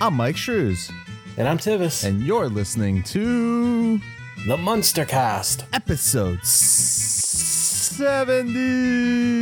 I'm Myke Shrews, And I'm Tivis. and you're listening to the Munster Cast. episode 70.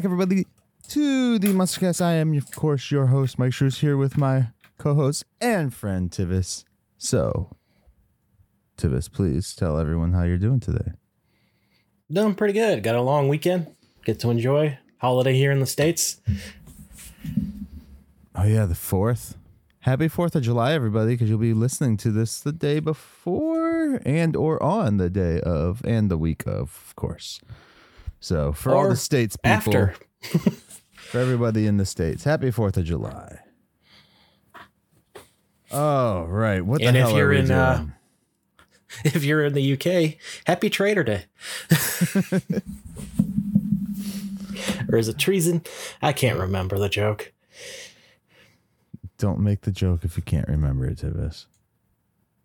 Back, everybody, to the Munstercast. I am, of course, your host, Myke Shrews, here with my co-host and friend Tivis. So, Tivis, please tell everyone how you're doing today. Doing pretty good. Got a long weekend. Get to enjoy holiday here in the States. Oh yeah, the fourth. Happy Fourth of July, everybody, because you'll be listening to this the day before and or on the day of and the week of, of course. So for all the states people, for everybody in the states, happy Fourth of July. Oh right, what the And if hell are you're we in, doing? uh, If you're in the UK, happy Traitor Day. or is it treason? I can't remember the joke. Don't make the joke if you can't remember it, Tivis.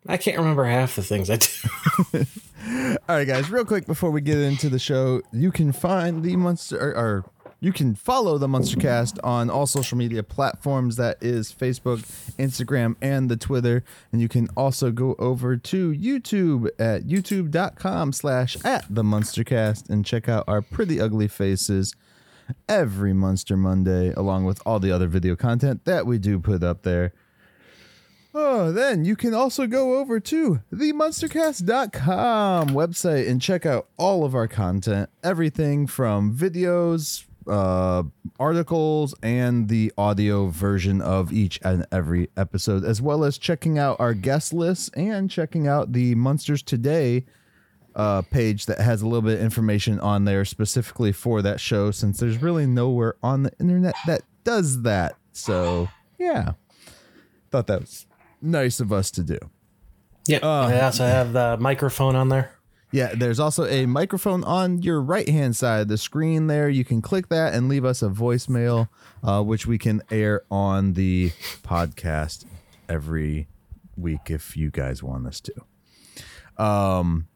I can't remember half the things I do. All right, guys, real quick before we get into the show, you can find the Munster or, or you can follow the Munstercast on all social media platforms. That is Facebook, Instagram, and the Twitter. And you can also go over to YouTube at youtube.com slash at the Munstercast and check out our pretty ugly faces every Munster Monday, along with all the other video content that we do put up there. Oh, then you can also go over to themunstercast.com website and check out all of our content. Everything from videos, uh, articles, and the audio version of each and every episode, as well as checking out our guest list and checking out the Munsters Today uh, page that has a little bit of information on there specifically for that show, since there's really nowhere on the internet that does that. So, yeah. Thought that was nice of us to do. Yeah. I also have the microphone on there. Yeah, there's also a microphone on your right hand side of the screen there. You can click that and leave us a voicemail, uh, which we can air on the podcast every week if you guys want us to. Um,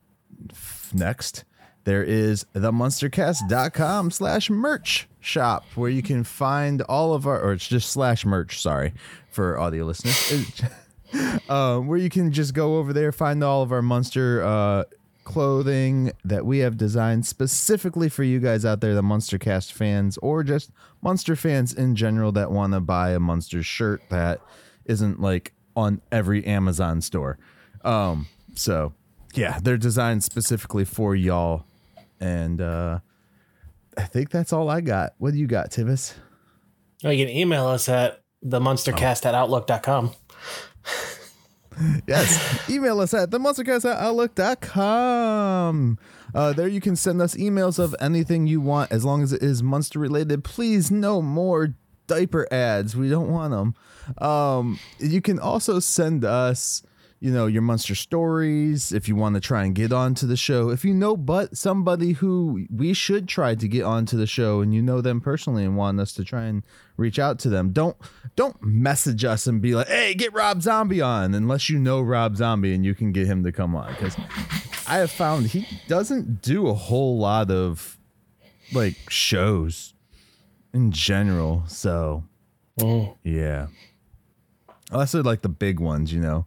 f- next, there is the munstercast.com slash merch shop where you can find all of our, or it's just slash merch, sorry, for audio listeners. Um, where you can just go over there, find all of our munster uh, clothing that we have designed specifically for you guys out there, the Munstercast fans, or just Munster fans in general that want to buy a Munster shirt that isn't like on every Amazon store. Um, so yeah, they're designed specifically for y'all, and uh, I think that's all I got. What do you got, Tivis? Oh, you can email us at the themunstercast at outlook.com. Yes. Email us at themunstercast at outlook.com. Uh, there you can send us emails of anything you want as long as it is munster related. Please, no more diaper ads. We don't want them. Um, you can also send us, you know, your munster stories if you want to try and get onto the show. If you know but somebody who we should try to get onto the show and you know them personally and want us to try and reach out to them, don't don't message us and be like, "Hey, get Rob Zombie on," unless you know Rob Zombie and you can get him to come on because I have found he doesn't do a whole lot of like shows in general. So Mm. yeah. Unless like the big ones, you know.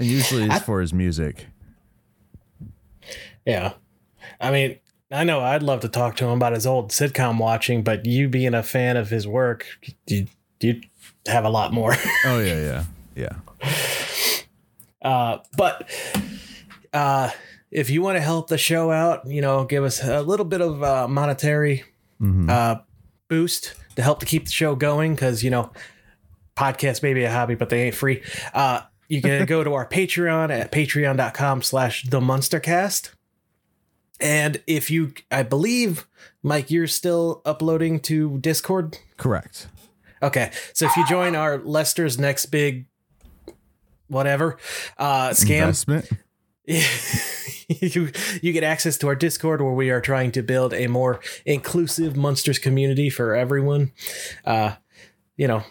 And usually it's I- for his music. Yeah. I mean, I know I'd love to talk to him about his old sitcom watching, but you being a fan of his work, you you have a lot more. Oh yeah, yeah. Yeah. Uh, but uh, if you want to help the show out, you know, give us a little bit of uh, monetary uh, boost to help to keep the show going, because you know, podcasts may be a hobby, but they ain't free. Uh, you can go to our Patreon at patreon.com slash the munstercast. And if you, I believe, Mike, you're still uploading to Discord. Correct. Okay, so if you join our Lester's next big, whatever, uh, scam, Investment. you you get access to our Discord where we are trying to build a more inclusive munsters community for everyone. Uh, you know,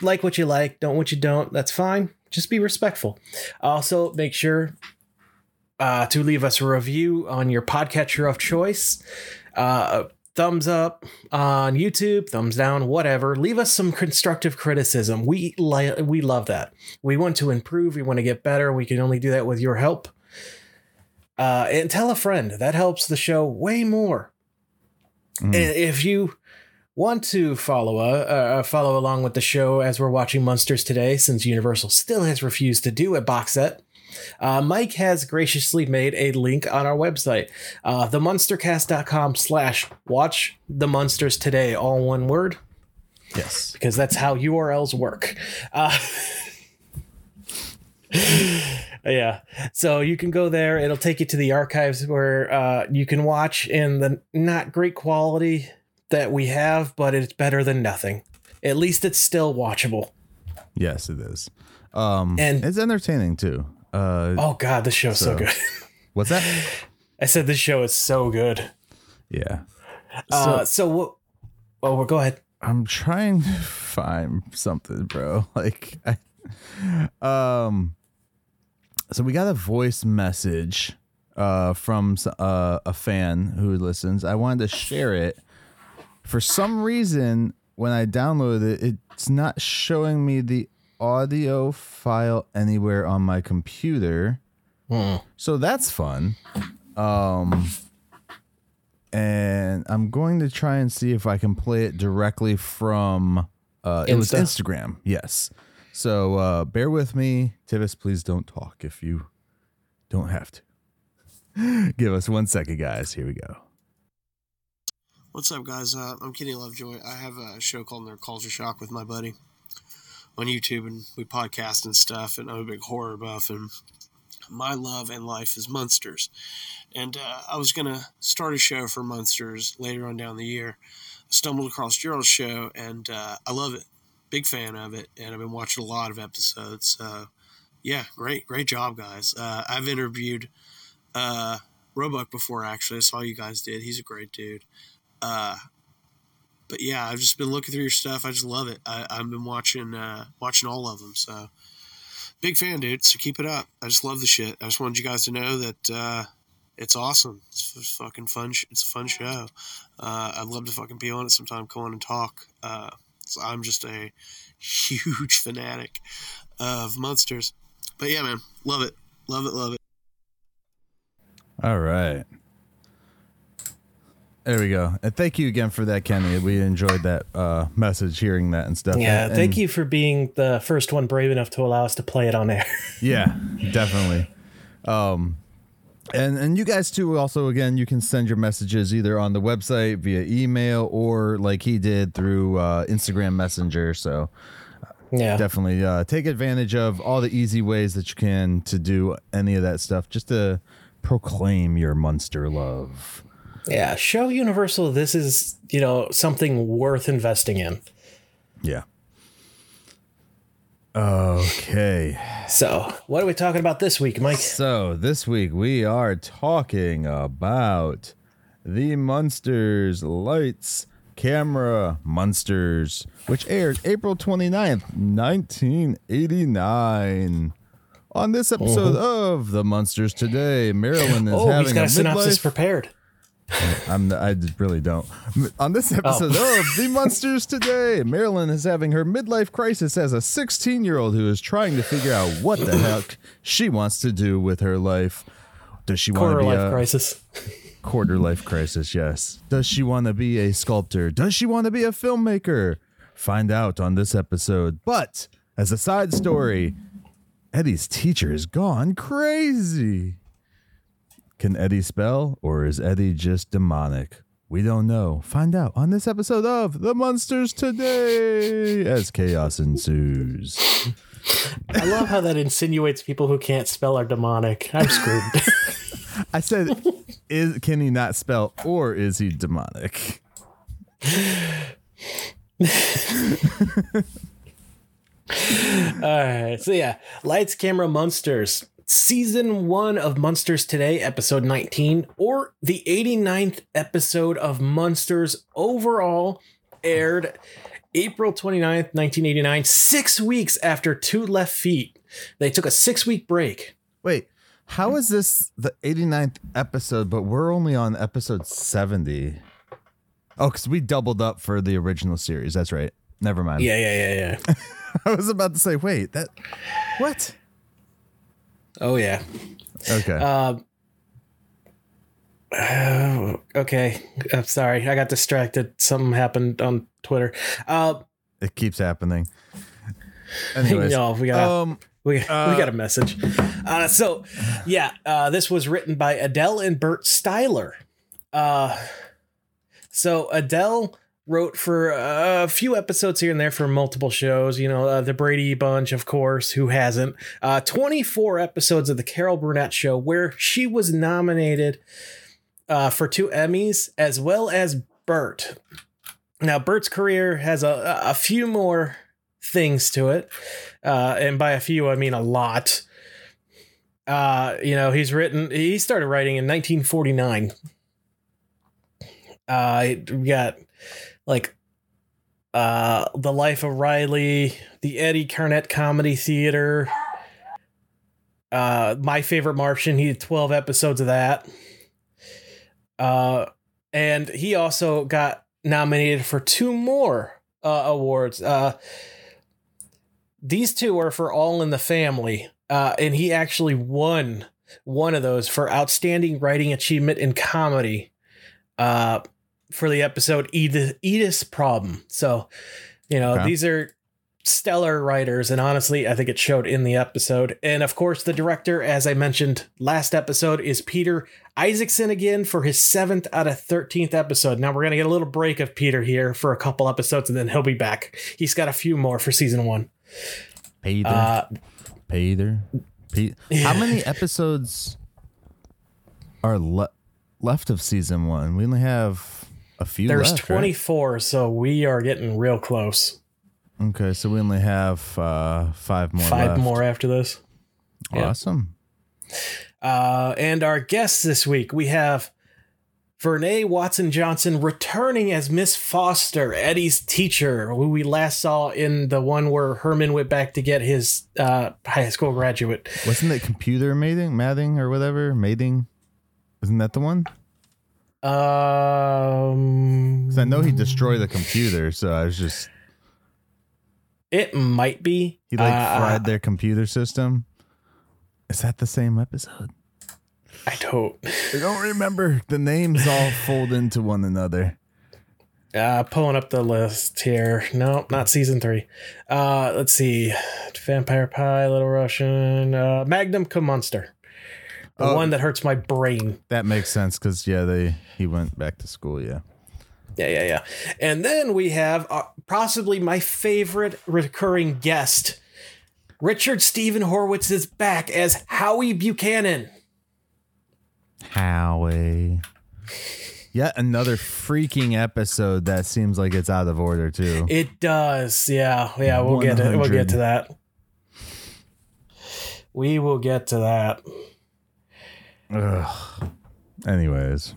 like what you like, don't what you don't. That's fine. Just be respectful. Also, make sure uh, to leave us a review on your podcatcher of choice. Uh, thumbs up on YouTube, thumbs down, whatever. Leave us some constructive criticism. We li- we love that. We want to improve. We want to get better. We can only do that with your help. Uh, and tell a friend. That helps the show way more. And if you want to follow uh, uh, follow along with the show as we're watching Munsters today, since Universal still has refused to do a box set, uh, Mike has graciously made a link on our website, uh, themunstercast.com slash watch the munsters today, all one word, Yes. because that's how URLs work. Uh, yeah. So you can go there. It'll take you to the archives where uh, you can watch in the not great quality that we have, but it's better than nothing. At least it's still watchable. Yes, it is. Um, And- it's entertaining too. Uh, Oh God, this show's so, So- good. what's that? I said this show is so good. Yeah. Uh, so what? Oh, well, go ahead. I'm trying to find something, bro. Like, I, um, so we got a voice message uh from uh, a fan who listens. I wanted to share it. For some reason, when I downloaded it, it's not showing me the audio file anywhere on my computer. So that's fun. Um and I'm going to try and see if I can play it directly from uh it was Instagram. Yes. So uh bear with me. Tivis, please don't talk if you don't have to. Give us one second, guys. Here we go. What's up, guys? Uh, I'm Kenny Lovejoy. I have a show called Nerd Culture Shock with my buddy on YouTube, and we podcast and stuff. And I'm a big horror buff, and my love and life is munsters. And uh, I was gonna start a show for munsters later on down the year. I stumbled across Gerald's show, and uh, I love it. Big fan of it, and I've been watching a lot of episodes. So, yeah, great, great job, guys. Uh, I've interviewed uh, Roebuck before, actually. I saw you guys did. He's a great dude. Uh, but yeah, I've just been looking through your stuff. I just love it. I, I've been watching uh, watching all of them. So big fan, dude. So keep it up. I just love the shit. I just wanted you guys to know that uh, it's awesome. It's, it's fucking fun. It's a fun show. Uh, I'd love to fucking be on it sometime. Come on and talk. Uh, so I'm just a huge fanatic of munsters. But yeah, man, love it, love it, love it. All right. There we go. And thank you again for that, Kenny. We enjoyed that uh, message, hearing that and stuff. Yeah, And- thank you for being the first one brave enough to allow us to play it on air. Yeah, definitely. Um, and and you guys too. Also, again, you can send your messages either on the website via email or like he did through uh, Instagram Messenger. So yeah. definitely uh, take advantage of all the easy ways that you can to do any of that stuff, just to proclaim your munster love. Yeah, show Universal this is, you know, something worth investing in. Yeah. Okay. So, what are we talking about this week, Mike? So this week we are talking about the Munsters Lights Camera Munsters, which aired April 29th, 1989. On this episode mm-hmm. of The Munsters Today, Marilyn is Oh, having he's got a a synopsis midlife. prepared. I'm I really don't. On this oh. episode of The Munsters Today, Marilyn is having her midlife crisis as a 16 year old who is trying to figure out what the heck she wants to do with her life. Does she want to Quarter be life a crisis. quarter life crisis? Yes. Does she want to be a sculptor? Does she want to be a filmmaker? Find out on this episode. But as a side story, Eddie's teacher is gone crazy. Can Eddie spell, or is Eddie just demonic? We don't know. Find out on this episode of The Munsters Today as chaos ensues. I love how that insinuates people who can't spell are demonic. I'm screwed. I said is can he not spell or is he demonic? All right. So yeah, Lights Camera Munsters. Season 1 of Munsters Today, episode 19, or the 89th episode of Munsters overall aired April 29th, 1989, 6 weeks after Two Left Feet. They took a 6-week break. Wait, how is this the 89th episode, but we're only on episode 70? Oh, because we doubled up for the original series. That's right. Never mind. Yeah, yeah, yeah, yeah. I was about to say, wait, that what? Oh yeah. Okay. Um, uh, okay, I'm sorry. I got distracted. Something happened on Twitter. Uh, it keeps happening. Anyways, no, we got um, we, uh, we got a message. Uh, so yeah, uh, this was written by Adele and Burt Styler. Uh, so Adele wrote for a few episodes here and there for multiple shows. You know, uh, the Brady Bunch, of course. Who hasn't? Uh, Twenty four episodes of the Carol Burnett Show, where she was nominated uh, for two Emmys, as well as Burt. Now, Burt's career has a, a few more things to it, uh, and by a few I mean a lot. Uh, you know, he's written. He started writing in 1949. Uh, we got like uh, the Life of Riley, the Eddie Cantor Comedy Theater. Uh, my favorite Martian. He did 12 episodes of that. Uh, and he also got nominated for two more uh, awards. Uh, these two are for All in the Family, uh, and he actually won one of those for Outstanding Writing Achievement in Comedy uh, for the episode Edith, Edith's Problem. So, you know, Okay. these are stellar writers, and honestly, I think it showed in the episode. And of course, the director, as I mentioned last episode, is Peter Isacksen again for his seventh out of 13th episode. Now, we're going to get a little break of Peter here for a couple episodes, and then he'll be back. He's got a few more for season one. Peter, Uh, Peter, Pete. How many episodes are le- left of season one? We only have a few. there's left, right? 24, so we are getting real close. Okay, so we only have uh, five more. Five left. more after this. yeah. Awesome. Uh, and our guests this week, we have Vernee Watson Johnson returning as Miss Foster, Eddie's teacher, who we last saw in the one where Herman went back to get his uh, high school graduate. Wasn't it computer mating, mating or whatever? Mating. Isn't that the one? Um, 'Cause I know he destroyed the computer, so I was just it might be. he like Uh, fried their computer system. Is that the same episode? I don't. I don't remember. The names all fold into one another. Uh, pulling up the list here. No, not season three. Uh, let's see. Vampire Pie, Little Russian, uh, Magnum Munster. The Oh. one that hurts my brain. That makes sense because yeah, they he went back to school. Yeah. Yeah, yeah, yeah. And then we have uh, possibly my favorite recurring guest. Richard Stephen Horwitz is back as Howie Buchanan. Howie. Yet another freaking episode that seems like it's out of order too. It does. Yeah, yeah, we'll get it. We'll get to that. We will get to that. Ugh. Anyways,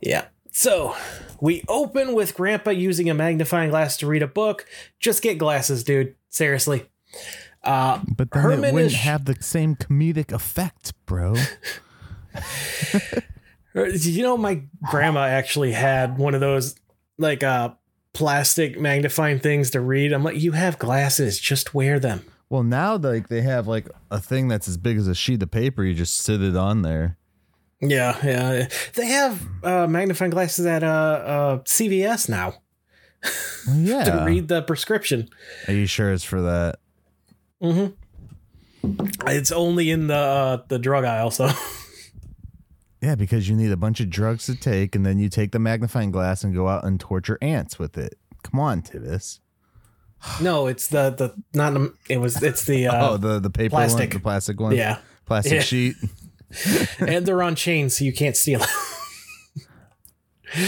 Yeah. So we open with Grandpa using a magnifying glass to read a book. Just get glasses, dude. Seriously. Uh, but then Herman it wouldn't is- have the same comedic effect, bro. You know, my grandma actually had one of those like uh plastic magnifying things to read. I'm like, you have glasses, just wear them. Well, now like they have like a thing that's as big as a sheet of paper. You just sit it on there. Yeah, yeah. They have uh magnifying glasses at uh uh CVS now yeah. to read the prescription. Are you sure it's for that? Mm-hmm. It's only in the uh, the drug aisle, so Yeah, because you need a bunch of drugs to take, and then you take the magnifying glass and go out and torture ants with it. Come on, Tivis. No, it's the the not it was it's the uh oh, the the paper plastic. one, the plastic one, yeah plastic Yeah. sheet. and they're on chains, so you can't steal them.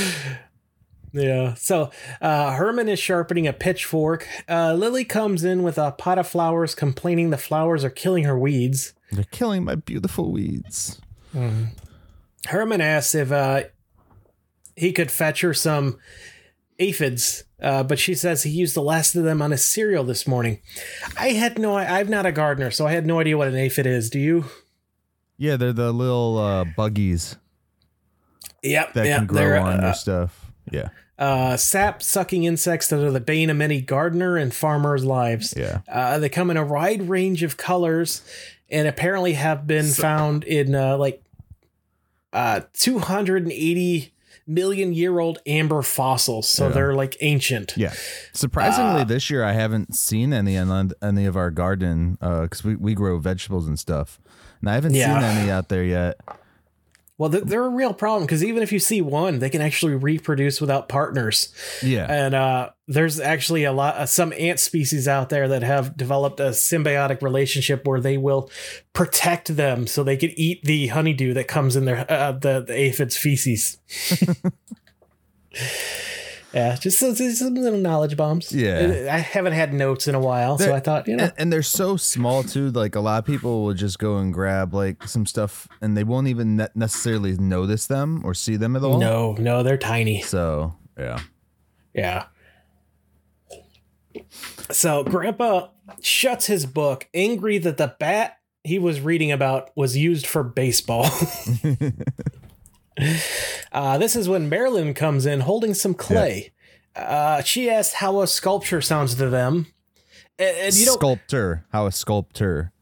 yeah. So uh, Herman is sharpening a pitchfork. Uh, Lily comes in with a pot of flowers, complaining the flowers are killing her weeds. They're killing my beautiful weeds. Herman asks if uh, he could fetch her some aphids, uh, but she says he used the last of them on his cereal this morning. I had no, I'm not a gardener, so I had no idea what an aphid is. Do you? Yeah, they're the little uh, buggies Yep. that yeah, can grow on uh, your stuff. Yeah, uh, sap sucking insects that are the bane of many gardener and farmers' lives. yeah. Uh, they come in a wide range of colors and apparently have been found in uh, like uh, 280 million year old amber fossils. So Yeah. they're like ancient. Yeah. Surprisingly, Uh, this year I haven't seen any in any of our garden because we, we grow vegetables and stuff, and I haven't Yeah. seen any out there yet. Well, they're, a real problem because even if you see one, they can actually reproduce without partners. Yeah. And uh, there's actually a lot uh, some ant species out there that have developed a symbiotic relationship where they will protect them so they can eat the honeydew that comes in their uh, the, the aphid's feces. yeah, just, so- just some little knowledge bombs. Yeah. I haven't had notes in a while, so They're- I thought you know. and, and they're so small too. Like a lot of people will just go and grab like some stuff, and they won't even ne- necessarily notice them or see them at all. no, no, they're tiny. So yeah. Yeah. So Grandpa shuts his book, angry that the bat he was reading about was used for baseball. uh, this is when Marilyn comes in holding some clay. Uh, she asks how a sculpture sounds to them. And, and you don't sculptor. How a sculptor.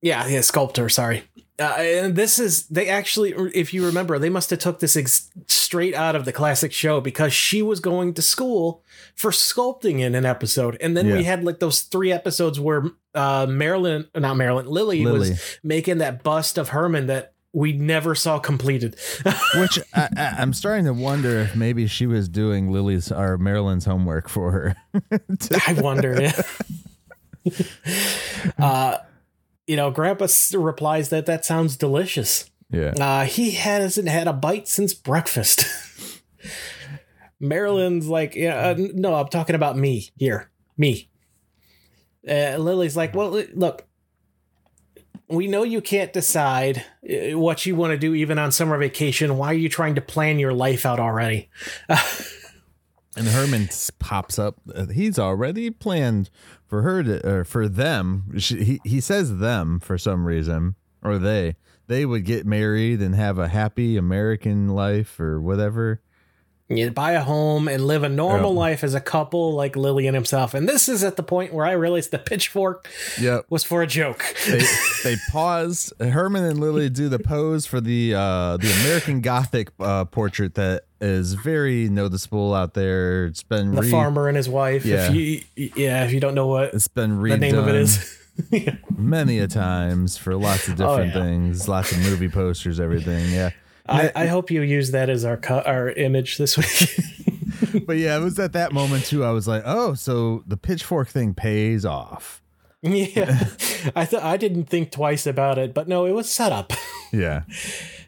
Yeah, yeah, sculptor. Sorry. Uh, and this is they actually, if you remember, they must have took this ex- straight out of the classic show because she was going to school for sculpting in an episode, and then we had like those three episodes where uh, Marilyn, not Marilyn, Lily, Lily. was making that bust of Herman that we never saw completed. Which I, I'm starting to wonder if maybe she was doing Lily's or Marilyn's homework for her. I wonder. Yeah. uh, you know, Grandpa replies that that sounds delicious. yeah. Uh, he hasn't had a bite since breakfast. Marilyn's like, yeah, uh, no, I'm talking about me here, me. Uh, Lily's like, well, look, we know you can't decide uh, what you want to do even on summer vacation. Why are you trying to plan your life out already? And Herman pops up. Uh, He's already planned for her to, or for them. She, he he says them for some reason, or they. They would get married and have a happy American life or whatever. You buy a home and live a normal Yeah. life as a couple, like Lily and himself. And this is at the point where I realized the pitchfork Yep. was for a joke. They they paused. Herman and Lily do the pose for the uh, the American Gothic uh, portrait that is very noticeable out there. It's been the re- farmer and his wife. Yeah. If you, yeah, if you don't know what It's been redone the name of it is. Yeah. many a times for lots of Oh, different yeah. things, lots of movie posters, everything. Yeah. I, I hope you use that as our cu- our image this week. but yeah, it was at that moment too. I was like, oh, so the pitchfork thing pays off. yeah, I thought I didn't think twice about it, but no, it was set up. Yeah.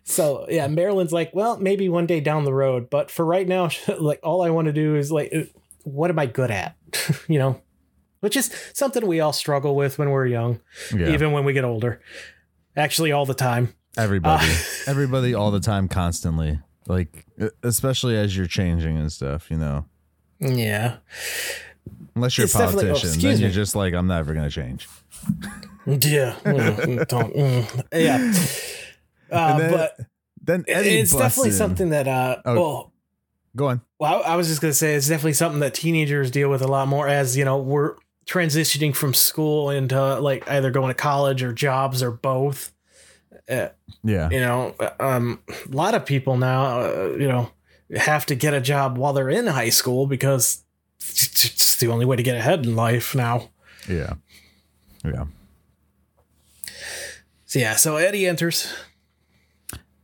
So yeah, Marilyn's like, well, maybe one day down the road, but for right now, like all I want to do is like, uh, what am I good at? you know, which is something we all struggle with when we're young, Yeah. even when we get older. Actually, all the time. Everybody. Uh, Everybody all the time, constantly. Like, especially as you're changing and stuff, you know. Yeah. Unless you're a It's oh, politician, then excuse you're me. just like, I'm never to change. Yeah. Mm, mm. yeah. Uh, then- but Then Eddie it's definitely in. something that uh Oh. well Go on. well I, I was just gonna say it's definitely something that teenagers deal with a lot more as you know we're transitioning from school into like either going to college or jobs or both uh, Yeah. you know um a lot of people now uh, you know have to get a job while they're in high school because it's it's the only way to get ahead in life now Yeah. Yeah. so yeah so eddie enters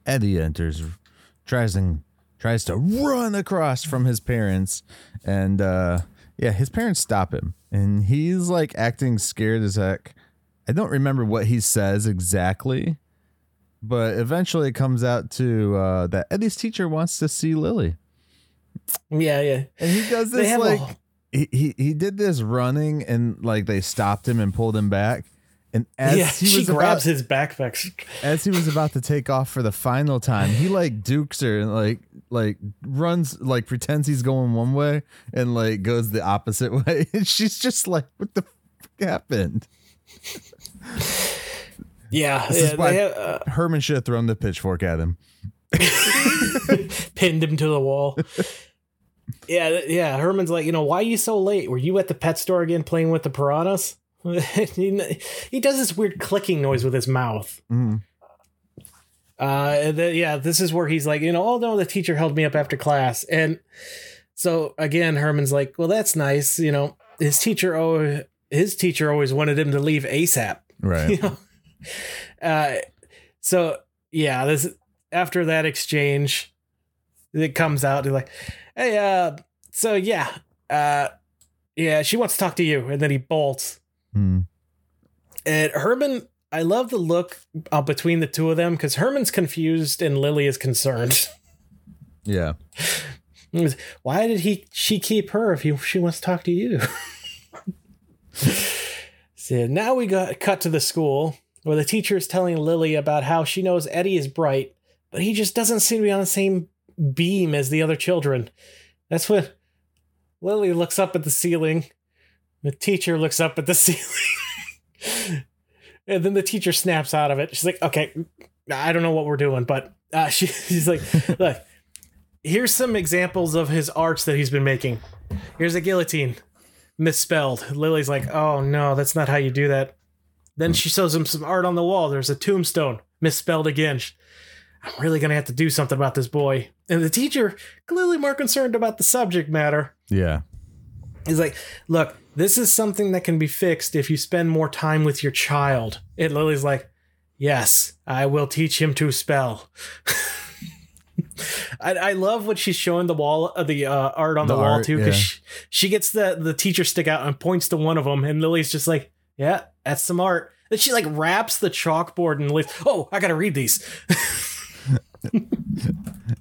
Eddie enters, tries and tries to run across from his parents, and uh, yeah, his parents stop him, and he's like acting scared as heck. I don't remember what he says exactly, but eventually it comes out to uh, that Eddie's teacher wants to see Lily, Yeah, yeah. and he does this have a like he, he he did this running, and like they stopped him and pulled him back. And as yeah, he she was grabs about, his backpack. as he was about to take off for the final time, he like dukes her and like like runs like pretends he's going one way and like goes the opposite way, and she's just like, "What the fuck happened?" Yeah, This yeah is why have, uh, Herman should have thrown the pitchfork at him. pinned him to the wall. yeah, yeah. Herman's like, you know, why are you so late? Were you at the pet store again playing with the piranhas? he, does this weird clicking noise with his mouth. Mhm. Uh, then, yeah, this is where he's like, you know, oh no, the teacher held me up after class, and so again, Herman's like, well, that's nice, you know. His teacher, oh, his teacher always wanted him to leave ASAP. Right. you know uh so yeah this after that exchange it comes out they're like hey uh so yeah uh yeah she wants to talk to you. And then he bolts. Mm. and herman i love the look uh, between the two of them because herman's confused and lily is concerned. Yeah. why did he she keep her if he, she wants to talk to you? So now we got cut to the school where the teacher is telling lily about how she knows eddie is bright but he just doesn't seem to be on the same beam as the other children that's when lily looks up at the ceiling the teacher looks up at the ceiling and then the teacher snaps out of it she's like okay i don't know what we're doing but uh, she, she's like look here's some examples of his arts that he's been making. Here's a guillotine, misspelled. Lily's like, oh no, that's not how you do that. Then she shows him some art on the wall. There's a tombstone, misspelled again. I'm really gonna have to do something about this boy. And the teacher, clearly more concerned about the subject matter, Yeah. He's like, look, this is something that can be fixed if you spend more time with your child. And Lily's like, yes, I will teach him to spell. I, I love what she's showing the wall, uh, the uh, art on the, The wall art, too, because yeah. she, she gets the the teacher stick out and points to one of them, and Lily's just like, yeah, that's some art. Then she like wraps the chalkboard and leaves. Oh, I gotta read these.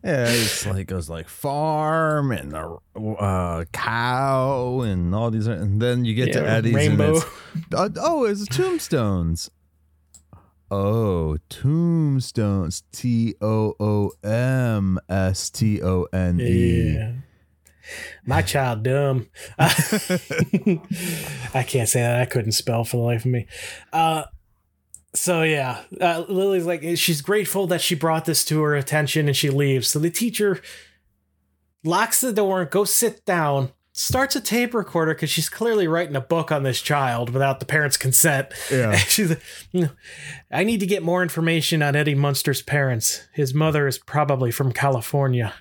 Yeah, it's like goes like farm and the uh, cow and all these, and then you get to Yeah, Eddie's rainbow. and it's uh, oh, it's tombstones. Oh, tombstones. T O O M S T O N E. My child dumb. I can't say that. I couldn't spell for the life of me. Uh, so yeah, uh, Lily's like she's grateful that she brought this to her attention, and she leaves. So the teacher locks the door, goes sit down, starts a tape recorder because she's clearly writing a book on this child without the parents' consent. Yeah. She's like, I need to get more information on Eddie Munster's parents. His mother is probably from California.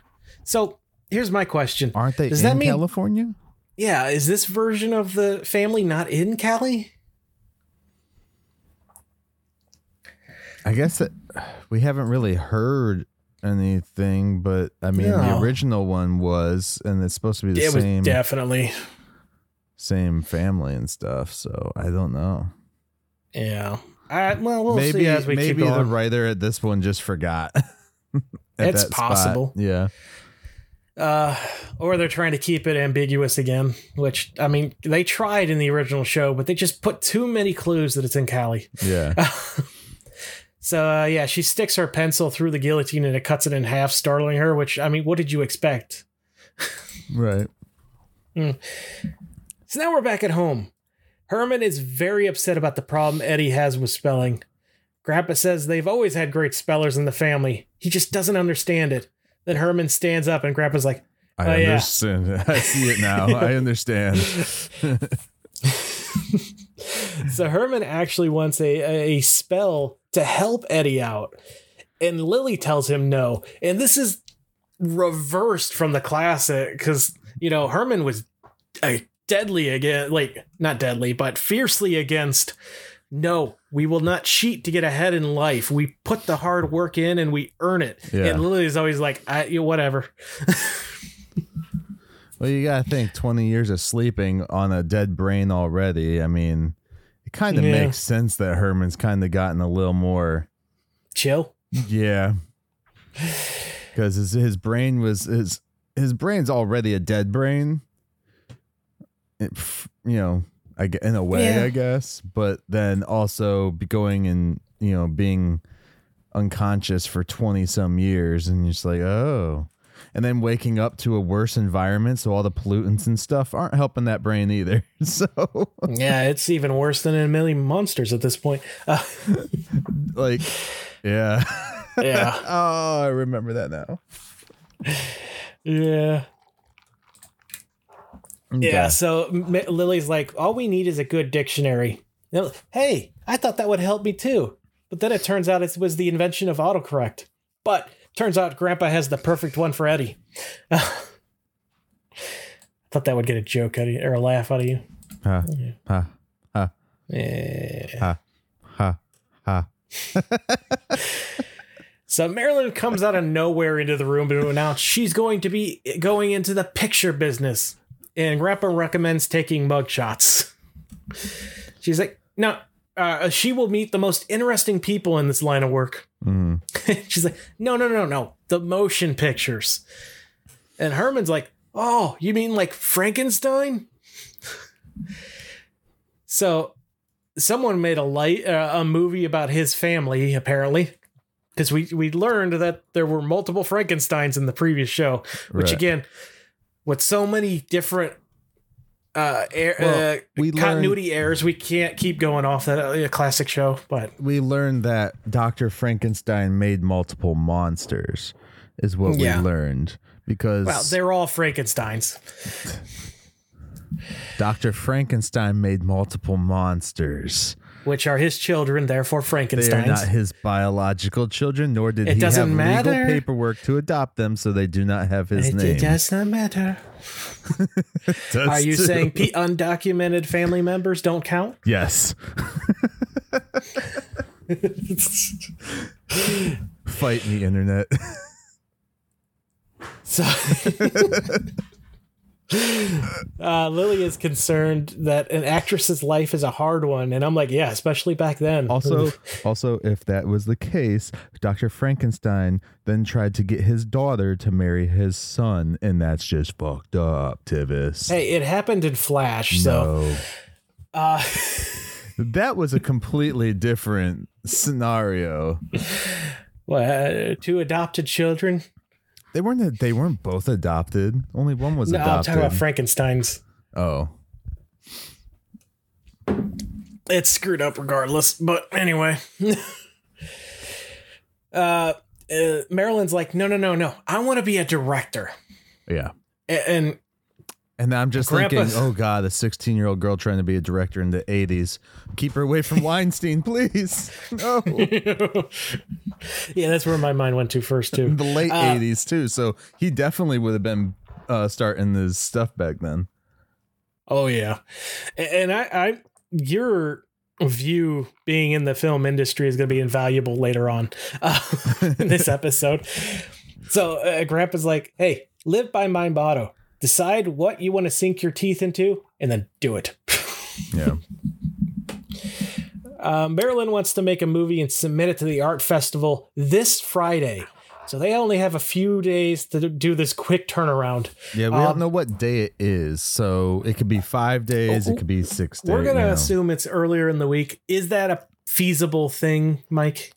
So here's my question. Aren't they Does in that mean- California? Yeah, is this version of the family not in Cali? I guess that we haven't really heard anything, but I mean, the original one was, and it's supposed to be the it same was definitely. same family and stuff. So I don't know. Yeah. I, well, we'll maybe see as we maybe keep the writer at this one just forgot. It's that spot. possible. Yeah. Uh, or they're trying to keep it ambiguous again, which, I mean, they tried in the original show, but they just put too many clues that it's in Cali. Yeah. so, uh, yeah, she sticks her pencil through the guillotine and it cuts it in half, startling her, which, I mean, what did you expect? right. So now we're back at home. Herman is very upset about the problem Eddie has with spelling. Grandpa says they've always had great spellers in the family. He just doesn't understand it. Then Herman stands up and Grandpa's like, I Oh, yeah. understand. I see it now. I understand. so Herman actually wants a, a spell to help Eddie out. And Lily tells him no. And this is reversed from the classic because, you know, Herman was a deadly again, like, not deadly, but fiercely against no, we will not cheat to get ahead in life. We put the hard work in and we earn it. Yeah. And Lily's always like, I, you know, whatever. Well, you gotta think twenty years of sleeping on a dead brain already. I mean, it kind of Yeah. makes sense that Herman's kind of gotten a little more. Chill. Yeah. Because his his brain was his his brain's already a dead brain. It, you know, I in a way, Yeah. I guess, but then also going and you know being unconscious for twenty some years, and you're just like, oh, and then waking up to a worse environment, so all the pollutants and stuff aren't helping that brain either. So, yeah, it's even worse than a million monsters at this point. Uh, like, yeah, yeah, oh, I remember that now. yeah. Okay. Yeah, so M- Lily's like, all we need is a good dictionary. Know, Hey, I thought that would help me too. But then it turns out it was the invention of autocorrect. But turns out Grandpa has the perfect one for Eddie. I thought that would get a joke out of you or a laugh out of you. Ha, ha, ha, Yeah. ha, ha, ha. So Marilyn comes out of nowhere into the room to announce she's going to be going into the picture business. And Grandpa recommends taking mugshots. She's like, no, uh, she will meet the most interesting people in this line of work. Mm. She's like, no, no, no, no, the motion pictures. And Herman's like, oh, you mean like Frankenstein? so someone made a light uh, a movie about his family apparently because we we learned that there were multiple Frankenstein's in the previous show, which Right. again, with so many different uh, air, Well, uh we continuity errors, we can't keep going off that uh, classic show. But we learned that Dr. Frankenstein made multiple monsters, is what Yeah. we learned. Because well, they're all Frankenstein's. Dr. Frankenstein made multiple monsters. Which are his children, therefore They are Frankenstein's. not his biological children, nor did It he doesn't have matter. legal paperwork to adopt them, so they do not have his it, name. it does not matter. Does Are you too. saying pe- undocumented family members don't count? yes? Fight me, internet. So, uh, Lily is concerned that an actress's life is a hard one, and I'm like, yeah, especially back then. Also, also, if that was the case, Dr. Frankenstein then tried to get his daughter to marry his son, and that's just fucked up, Tivis. hey, it happened in Flash, so uh, That was a completely different scenario. what, uh, two adopted children. They weren't they weren't both adopted. Only one was No, I'm adopted. talking about Frankenstein's. oh. it's screwed up regardless. But anyway, uh, uh, Marilyn's like, no, no, no, no. I want to be a director. Yeah. A- And And I'm just thinking, oh god, a 16 year old girl trying to be a director in the 80s. Keep her away from Weinstein, please. No. yeah, that's where my mind went to first too. the late Uh, 80s too. So he definitely would have been uh, starting this stuff back then. Oh yeah, and I, I, your view being in the film industry is going to be invaluable later on uh, in this episode. So uh, Grandpa's like, "Hey, live by my motto. Decide what you want to sink your teeth into, and then do it." Yeah. Uh, Marilyn wants to make a movie and submit it to the art festival this Friday. So they only have a few days to do this quick turnaround. Yeah, we Um, don't know what day it is. So it could be five days, it could be six days. We're going you to know. assume it's earlier in the week. Is that a feasible thing, Mike?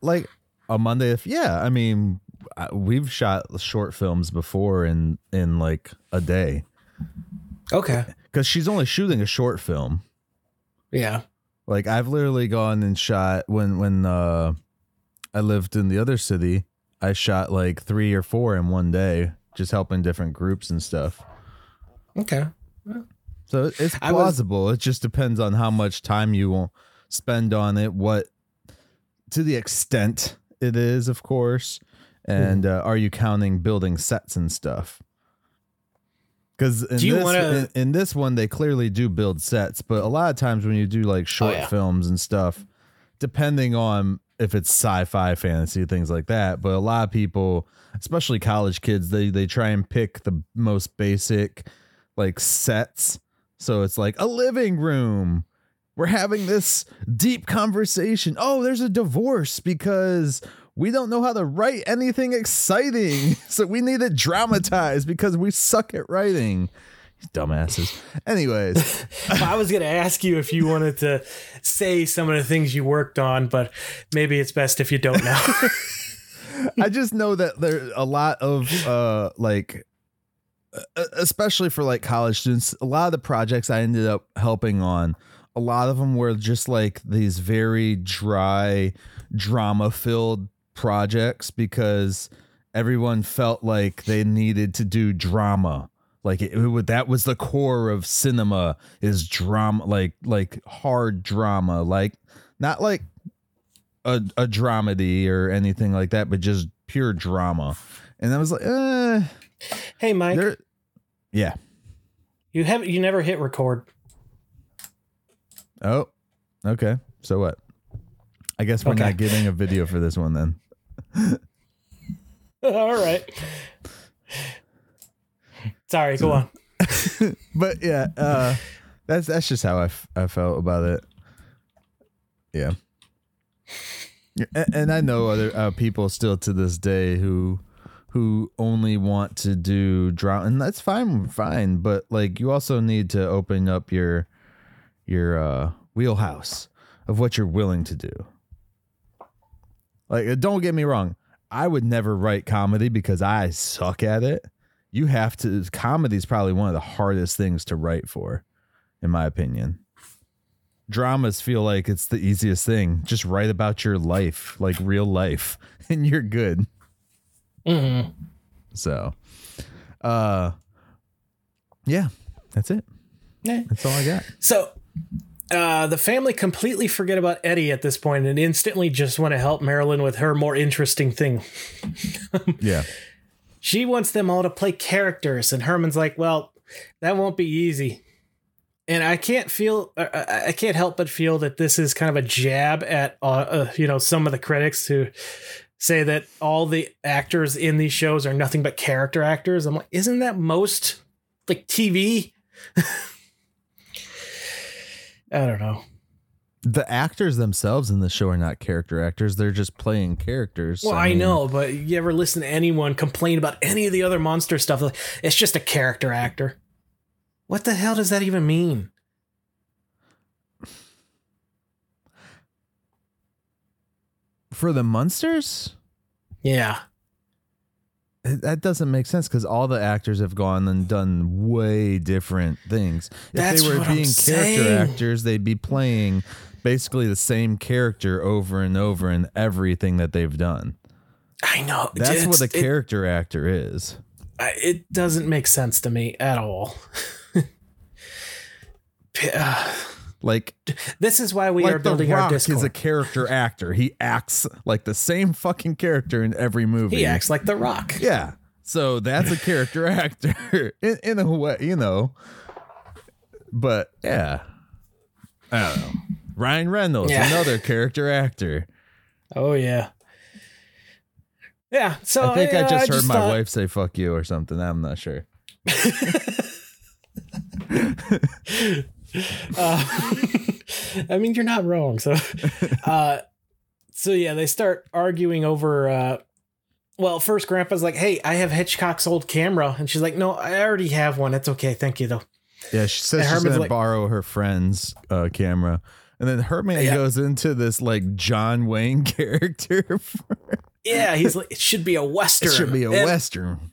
like a Monday. If yeah, I mean, we've shot short films before in in like a day Okay. because she's only shooting a short film. Yeah. Like I've literally gone and shot when when uh I lived in the other city. I shot like three or four in one day, just helping different groups and stuff. Okay. So it's I was- plausible. it just depends on how much time you will spend on it, what to the extent it is, of course, and uh, are you counting building sets and stuff? Because in, this- wanna- in, in this one, they clearly do build sets, but a lot of times when you do like short Oh, yeah. films and stuff, depending on if it's sci-fi, fantasy, things like that, but a lot of people, especially college kids, they they try and pick the most basic like sets. So it's like a living room we're having this deep conversation. Oh, there's a divorce because we don't know how to write anything exciting. So we need it dramatized because we suck at writing. Dumbasses. Anyways, I was going to ask you if you wanted to say some of the things you worked on, but maybe it's best if you don't know. I just know that there's a lot of uh like especially for like college students, a lot of the projects I ended up helping on, a lot of them were just like these very dry drama filled projects because everyone felt like they needed to do drama. Like it, it would that was the core of cinema is drama like like hard drama like not like a, a dramedy or anything like that but just pure drama. And i was like uh hey mike. Yeah. You have you never hit record. Oh okay. So what? I guess we're Okay. not getting a video for this one then all right sorry go on but yeah, uh, that's that's just how I, f- I felt about it. Yeah, Yeah, a- and I know other uh, people still to this day who who only want to do drama, and that's fine, fine. But like, you also need to open up your your uh, wheelhouse of what you're willing to do. Like, uh, don't get me wrong, I would never write comedy because I suck at it. You have to comedy is probably one of the hardest things to write for in my opinion. Dramas feel like it's the easiest thing. Just write about your life like real life and you're good. Mm-hmm. so uh yeah that's it. Yeah. that's all i got. So, uh, the family completely forget about Eddie at this point and instantly just want to help Marilyn with her more interesting thing. yeah She wants them all to play characters, and Herman's like, "Well, that won't be easy." And I can't feel, uh, I I can't help but feel that this is kind of a jab at, uh, uh, you know, some of the critics who say that all the actors in these shows are nothing but character actors. I'm like, isn't that most like TV? I don't know. the actors themselves in the show are not character actors they're just playing characters Well, I, mean, know, but you ever listen to anyone complain about any of the other monster stuff? Like, it's just a character actor. What the hell does that even mean? for the monsters Yeah. That doesn't make sense because all the actors have gone and done way different things. If That's they were what I'm being character saying. actors, they'd be playing basically the same character over and over in everything that they've done. I know. That's what a It's- it- character actor is. I- It, doesn't make sense to me at all. Uh, Like, this is why we are like the building our Rock Discord. is a character actor. He acts like the same fucking character in every movie. he acts like The Rock. Yeah. So that's a character actor in, in a way, you know. But yeah. I don't know. Ryan Reynolds, Yeah. another character actor. Oh yeah. Yeah. So I think I uh, just heard my thought- wife say fuck you or something. I'm not sure. Uh, I mean, you're not wrong. So, uh, so yeah, they start arguing over. Uh, well, first, Grandpa's like, "Hey, I have Hitchcock's old camera," and she's like, "No, I already have one. It's okay, thank you, though." Yeah, she says And she's Herman's gonna like- borrow her friend's uh, camera. And then Herman Yeah. goes into this like John Wayne character. Yeah, he's like, "It should be a western. it should be a And western.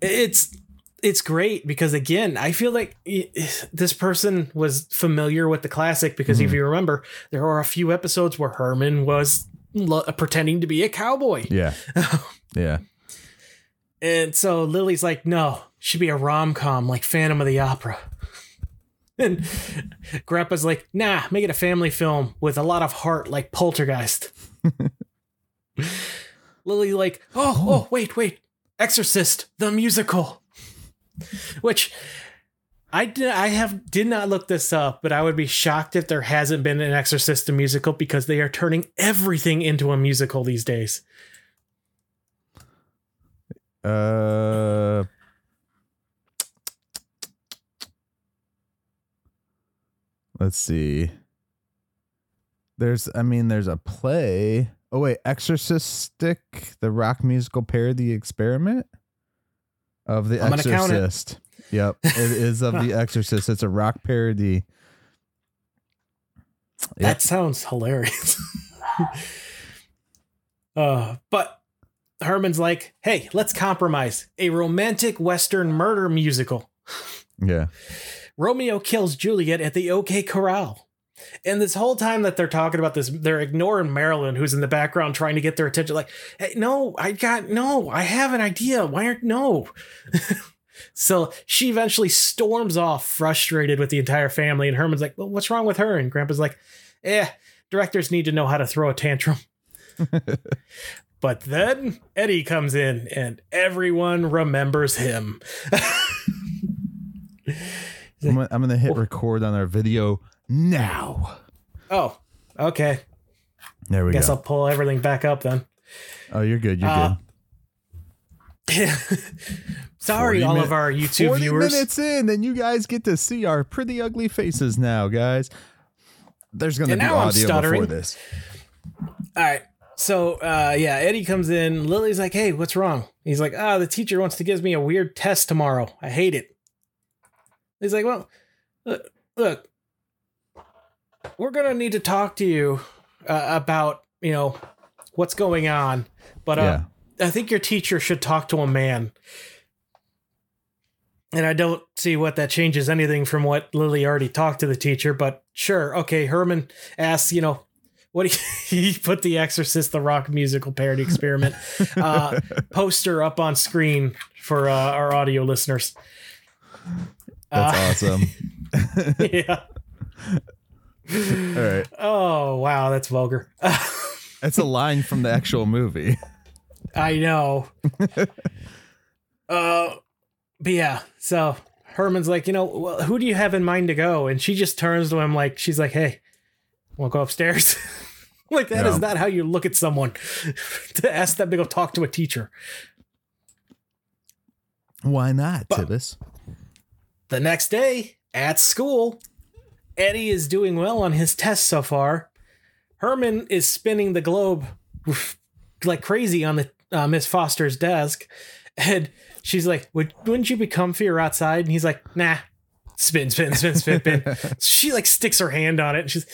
It's it's great because again, I feel like this person was familiar with the classic because if Mhm. you remember, there are a few episodes where Herman was lo- pretending to be a cowboy. Yeah. Yeah. And so Lily's like, no, should be a rom com like Phantom of the Opera. And Grandpa's like, nah, make it a family film with a lot of heart like Poltergeist. Lily like, oh, oh, wait, wait, Exorcist the musical, which I did, I have did not look this up, but I would be shocked if there hasn't been an Exorcist musical because they are turning everything into a musical these days. Uh Let's see. There's, I mean, there's a play. Oh wait, Exorcistic, the rock musical parody experiment of the I'm. Exorcist. Yep, it is of the Exorcist. It's a rock parody. Yep. That sounds hilarious. uh, but Herman's like, hey, let's compromise. A romantic Western murder musical. Yeah, Romeo kills Juliet at the OK Corral. And this whole time that they're talking about this, they're ignoring Marilyn, who's in the background trying to get their attention. Like, hey, no, I got no, I have an idea. Why aren't no? so she eventually storms off, frustrated with the entire family. And Herman's like, well, what's wrong with her? And Grandpa's like, eh, directors need to know how to throw a tantrum. but then Eddie comes in and everyone remembers him. I'm, gonna- I'm gonna hit record on our video now. oh, okay. There we Guess go. Guess I'll pull everything back up then. oh, you're good. You're Uh, good. Sorry, all min- of our YouTube 40 viewers. minutes in, and you guys get to see our pretty ugly faces now, guys. There's gonna And be audio before this. All right. So, uh, yeah, Eddie comes in. Lily's like, hey, what's wrong? He's like, ah, the teacher wants to give me a weird test tomorrow. I hate it. He's like, well, look, look we're going to need to talk to you uh, about, you know, what's going on. But uh, Yeah. I think your teacher should talk to a man. And I don't see what that changes anything from what Lily already talked to the teacher, but sure. Okay. Herman asks, you know, what he, he put the Exorcist, the rock musical parody experiment uh, poster up on screen for uh, our audio listeners. That's Uh, awesome. yeah. All right. Oh, wow. That's vulgar. That's a line from the actual movie. I know. uh, but yeah, so Herman's like, you know, well, who do you have in mind to go? And she just turns to him like, she's like, hey, to go upstairs? like that is Yeah. not how you look at someone to ask them to go talk to a teacher. Why not, But- Tivis? The next day at school, Eddie is doing well on his test so far. Herman is spinning the globe like crazy on the uh, Miss Foster's desk, and she's like, Would, "Wouldn't you be comfier outside?" And he's like, "Nah." Spin, spin, spin, spin, spin. she like sticks her hand on it. And she's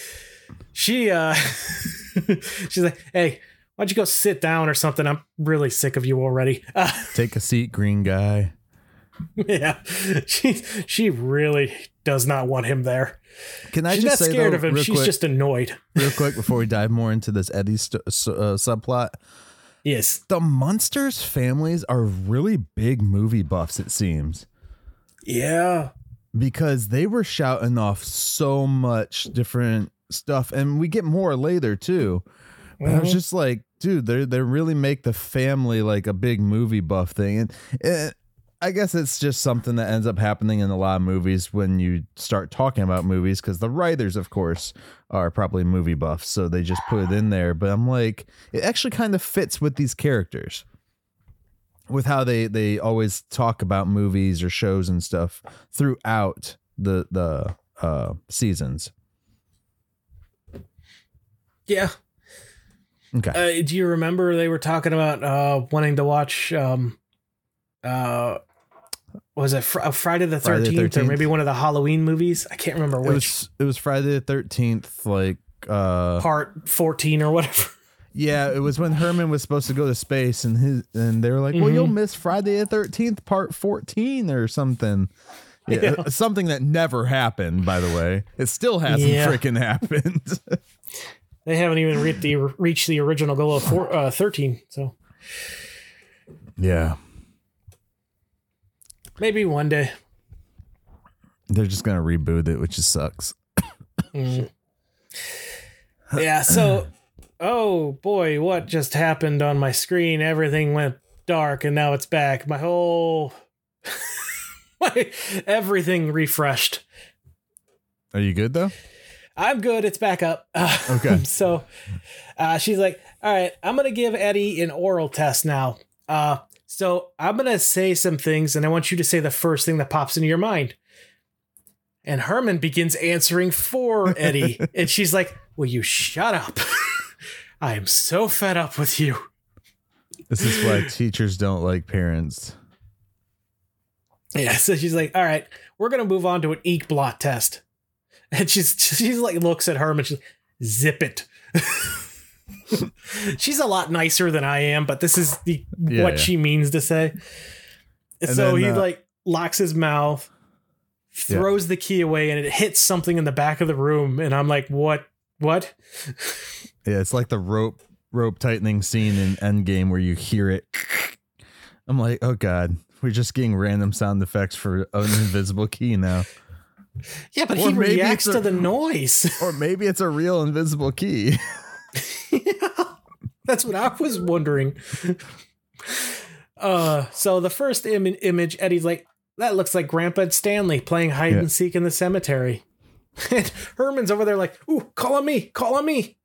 she uh she's like, "Hey, why don't you go sit down or something? I'm really sick of you already." Uh, Take a seat, green guy. yeah, she she really does not want him there. Can I She's just not say scared though, of him. She's quick, just annoyed. real quick before we dive more into this Eddie st- uh, subplot? Yes. The monsters' families are really big movie buffs. It seems. Yeah. because they were shouting off so much different stuff and we get more later too but i was Mhm. just like dude they they really make the family like a big movie buff thing and eh, i guess it's just something that ends up happening in a lot of movies when you start talking about movies because the writers of course are probably movie buffs so they just put it in there but i'm like it actually kind of fits with these characters with how they they always talk about movies or shows and stuff throughout the the uh seasons. Yeah. Okay. Uh, do you remember they were talking about uh, wanting to watch? Um, uh, was it fr- uh, Friday the Thirteenth or maybe one of the Halloween movies? I can't remember it which was it was Friday the 13th like uh part fourteen or whatever. yeah, it was when Herman was supposed to go to space and his and they were like, "Well, Mhm. you'll miss Friday the 13th part 14 or something." Yeah, Yeah. something that never happened, by the way. It still hasn't Yeah. freaking happened. They haven't even reached the reached the original goal of four, uh, thirteen. So yeah. Maybe one day. They're just going to reboot it, which just sucks. Mm. Yeah. So, oh boy, what just happened on my screen? Everything went dark, and now it's back. My whole, my everything refreshed. Are you good though? I'm good. It's back up. Okay. so, uh, she's like, "All right, I'm gonna give Eddie an oral test now. Uh, so I'm gonna say some things, and I want you to say the first thing that pops into your mind." And Herman begins answering for Eddie, and she's like, Will you shut up? I am so fed up with you. This is why teachers don't like parents. Yeah, so she's like, "All right, we're gonna move on to an ink blot test," and she's she's like looks at Herman, she's like, "Zip it." She's a lot nicer than I am, but this is the Yeah, what yeah. she means to say. And so then, he uh, like locks his mouth, Yeah. throws the key away, and it hits something in the back of the room. And I'm like, "What? What?" Yeah, it's like the rope rope tightening scene in Endgame where you hear it. I'm like, oh god, we're just getting random sound effects for an invisible key now, Yeah, but Or he reacts a- to the noise. or maybe it's a real invisible key. That's what I was wondering. Uh, so the first Im- image, Eddie's like, that looks like Grandpa Stanley playing hide Yeah. and seek in the cemetery. And Herman's over there like, ooh, call on me, call on me.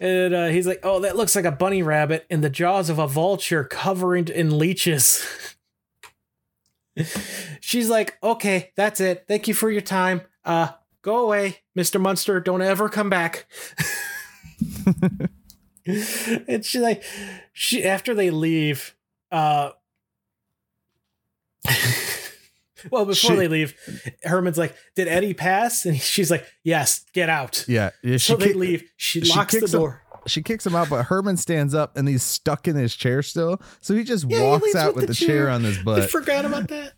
and uh, he's like, oh, that looks like a bunny rabbit in the jaws of a vulture covered in leeches. She's like, okay, that's it. Thank you for your time. Uh, go away, Mr. Munster. Don't ever come back. and she like she after they leave, uh Well, before She- they leave, Herman's like, "Did Eddie pass?" And she's like, "Yes, get out." Yeah, yeah. She so they kick- leave. She she locks the door. She kicks him out, but Herman stands up and he's stuck in his chair still. So he just Yeah, walks leaves out with with the, chair chair. on his I butt. forgot about that.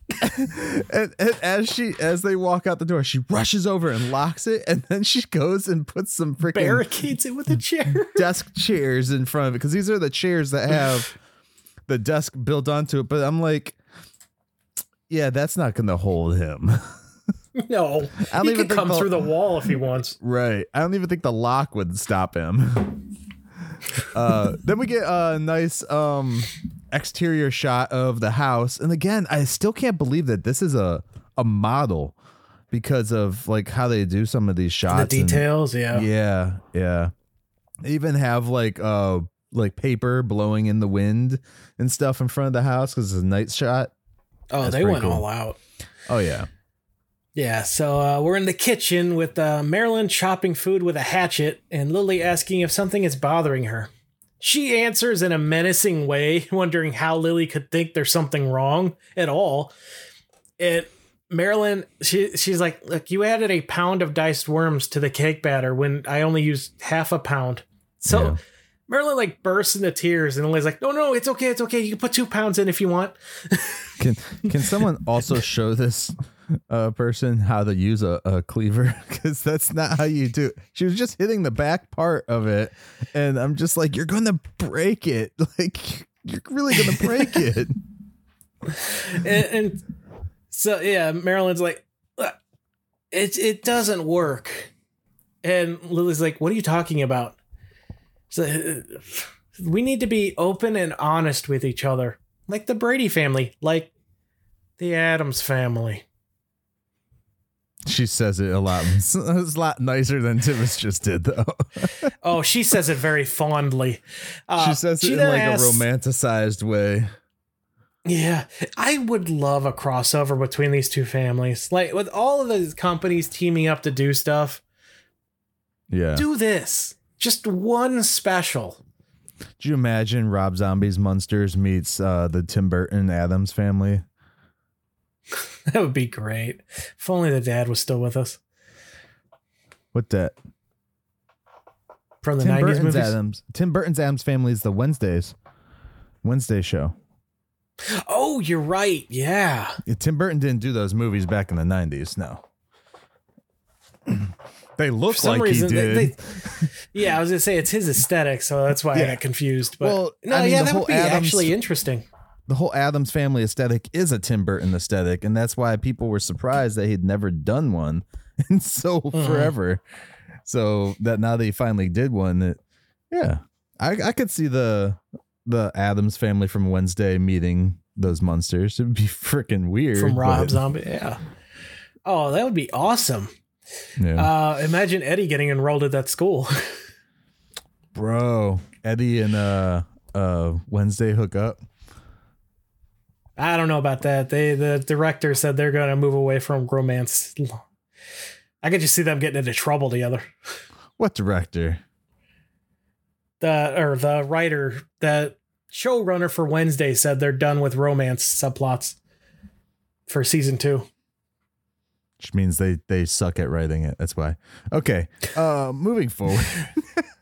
and, and as she as they walk out the door, she rushes over and locks it, and then she goes and puts some freaking Barricades it with a chair. desk chairs in front of it because these are the chairs that have the desk built onto it. But I'm like, yeah, that's not going to hold him. No, I don't he even can come the- through the wall if he wants. right. I don't even think the lock would stop him. uh, then we get a nice um, exterior shot of the house, and again, I still can't believe that this is a a model because of like how they do some of these The shots. and- details, yeah. Yeah, yeah. They even have like uh like paper blowing in the wind and stuff in front of the house because it's a night shot. Oh, That's they went cool. all out. Oh yeah. Yeah, so uh, we're in the kitchen with uh, Marilyn chopping food with a hatchet and Lily asking if something is bothering her. She answers in a menacing way, wondering how Lily could think there's something wrong at all. And Marilyn, she she's like, "Look, you added a pound of diced worms to the cake batter when I only used half a pound." So Yeah. Marilyn like bursts into tears, and Lily's like, "No, no, it's okay, it's okay. You can put two pounds in if you want." Can can someone also show this uh person how to use a, a cleaver? Because that's not how you do. It. She was just hitting the back part of it, and I'm just like, you're gonna break it. Like you're really gonna break it. and, and so yeah, Marilyn's like, it it doesn't work, and Lily's like, "What are you talking about?" So uh, we need to be open and honest with each other, like the Brady family, like the Addams family. She says it a lot. It's a lot nicer than Tivis just did, though. Oh, she says it very fondly. Uh, she says it in like asks- a romanticized way. Yeah, I would love a crossover between these two families. Like with all of the companies teaming up to do stuff, Yeah. do this. Just one special. Do you imagine Rob Zombie's Munsters meets uh, the Tim Burton Addams family? That would be great. If only the dad was still with us What that? from the Tim 90s Burton's movies. Addams. Tim Burton's Addams family is the Wednesdays. Wednesday show. Oh, you're right. Yeah. Yeah, Tim Burton didn't do those movies back in the nineties. No. they look like reason, he did. they- yeah, I was gonna say it's his aesthetic, so that's why I got confused. But Well, no, I mean, yeah, that would be Addams- actually interesting. The whole Addams family aesthetic is a Tim Burton aesthetic, and that's why people were surprised that he'd never done one, and so Mhm. forever. So that now that he finally did one. That, yeah, I I could see the the Addams family from Wednesday meeting those monsters. It'd be freaking weird. From Rob but- Zombie. Yeah. Oh, that would be awesome. Yeah. Uh, imagine Eddie getting enrolled at that school. bro. Eddie and uh uh Wednesday hook up. I don't know about that. They the director said they're gonna move away from romance. I could just see them getting into trouble together. What director? The or the writer, the showrunner for Wednesday said they're done with romance subplots for season two. Which means they they suck at writing it. That's why. Okay. Uh moving forward.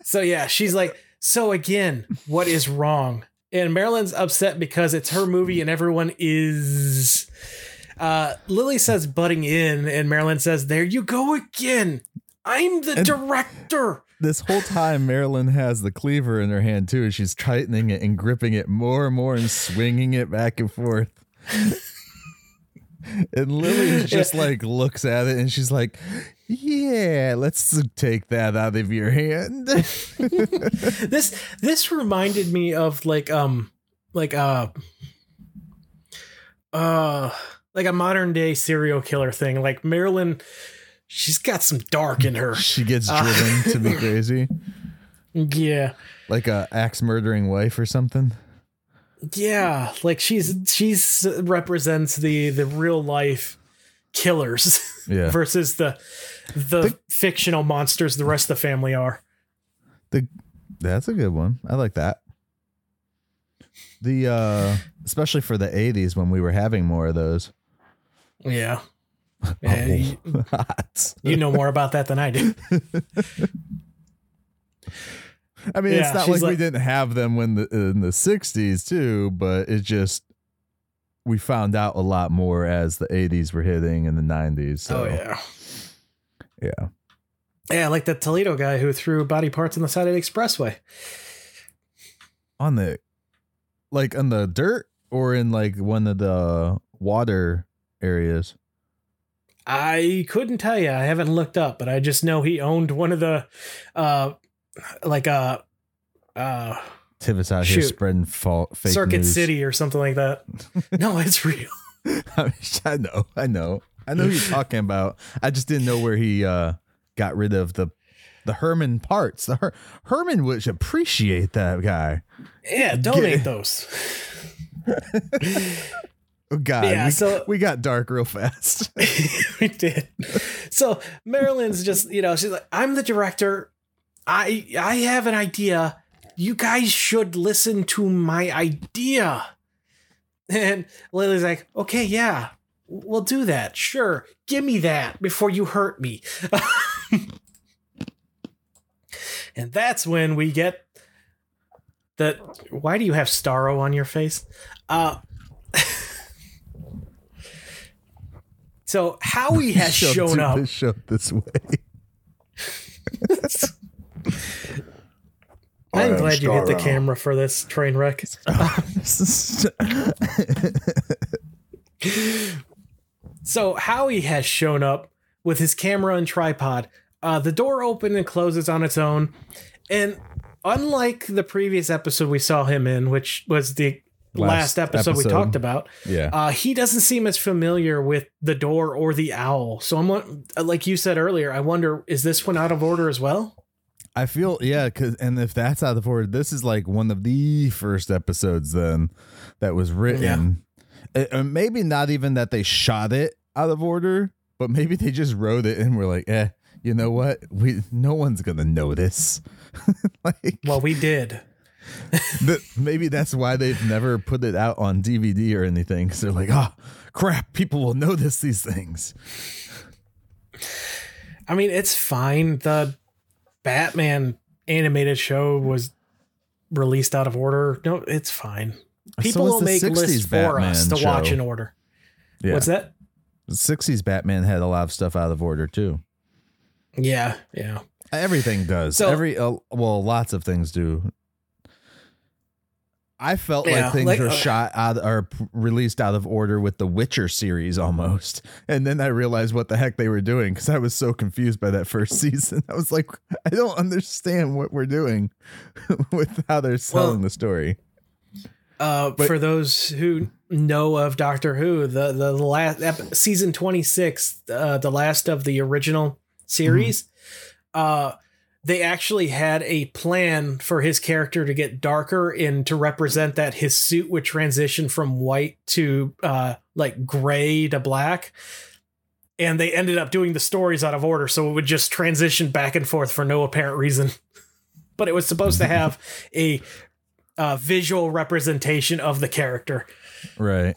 So yeah, she's like, so again, what is wrong? And Marilyn's upset because it's her movie and everyone is. Uh, Lily says butting in, and Marilyn says, "There you go again. I'm the And- director." this whole time Marilyn has the cleaver in her hand too, and she's tightening it and gripping it more and more and swinging it back and forth. and Lily just like looks at it and she's like, "Yeah, let's take that out of your hand." this this reminded me of like um like uh uh like a modern day serial killer thing. Like Marilyn, she's got some dark in her. she gets Uh. driven to be crazy, Yeah. like a axe murdering wife or something. Yeah, like she's she's represents the the real life killers Yeah. versus the the fictional monsters the rest of the family are. The that's a good one. I like that. The uh especially for the 80s when we were having more of those. Yeah. Yeah, you, you know more about that than I do. I mean, Yeah, it's not she's like, we didn't have them when the in the 60s too, but it just we found out a lot more as the 80s were hitting and the 90s. So oh yeah. yeah. Yeah, like the Toledo guy who threw body parts on the side of the expressway. On the like on the dirt or in like one of the water areas. I couldn't tell you. I haven't looked up, but I just know he owned one of the uh like uh uh Tivis out here spreading fault fake Circuit news. City or something like that. no, it's real. I, mean, I know, I know, I know who you're talking about. I just didn't know where he uh, got rid of the the Herman parts. The Her- Herman would appreciate that guy. Yeah, donate those. Oh God, Yeah, we, so- we got dark real fast. we did. So Marilyn's just, you know, she's like, I'm the director. I I have an idea. You guys should listen to my idea. And Lily's like, okay, yeah, we'll do that. Sure. Give me that before you hurt me. and that's when we get the why do you have Starro on your face? Uh So Howie has shown up. This show this way. I'm am glad you hit the Starro. camera for this train wreck. So Howie has shown up with his camera and tripod. Uh, the door opens and closes on its own, and unlike the previous episode we saw him in, which was the last, Last episode, we talked about, yeah, uh, he doesn't seem as familiar with the door or the owl. So I'm like you said earlier, I wonder is this one out of order as well? I feel yeah, because and if that's out of order, this is like one of the first episodes then that was written. Uh, maybe not even that they shot it out of order, but maybe they just wrote it and were like, eh, you know what? We no one's gonna notice. like Well, we did. maybe that's why they've never put it out on DVD or anything. Because they're like, oh crap, people will notice these things. I mean, it's fine. The Batman animated show was released out of order. No, it's fine. People was will make 60s lists for us to Batman watch in order. Yeah, What's that? the '60s Batman had a lot of stuff out of order too. Yeah, yeah. Everything does. So- Every uh, well, lots of things do. I felt Yeah, like things like, were uh, shot out or released out of order with the Witcher series almost, and then I realized what the heck they were doing because I was so confused by that first season. I was like, I don't understand what we're doing with how they're selling Well- the story. Uh, But- for those who know of Doctor Who, the the last ep- season twenty six, uh, the last of the original series, uh, they actually had a plan for his character to get darker and to represent that his suit would transition from white to uh, like gray to black. and they ended up doing the stories out of order, so it would just transition back and forth for no apparent reason. But it was supposed to have a uh, visual representation of the character. Right.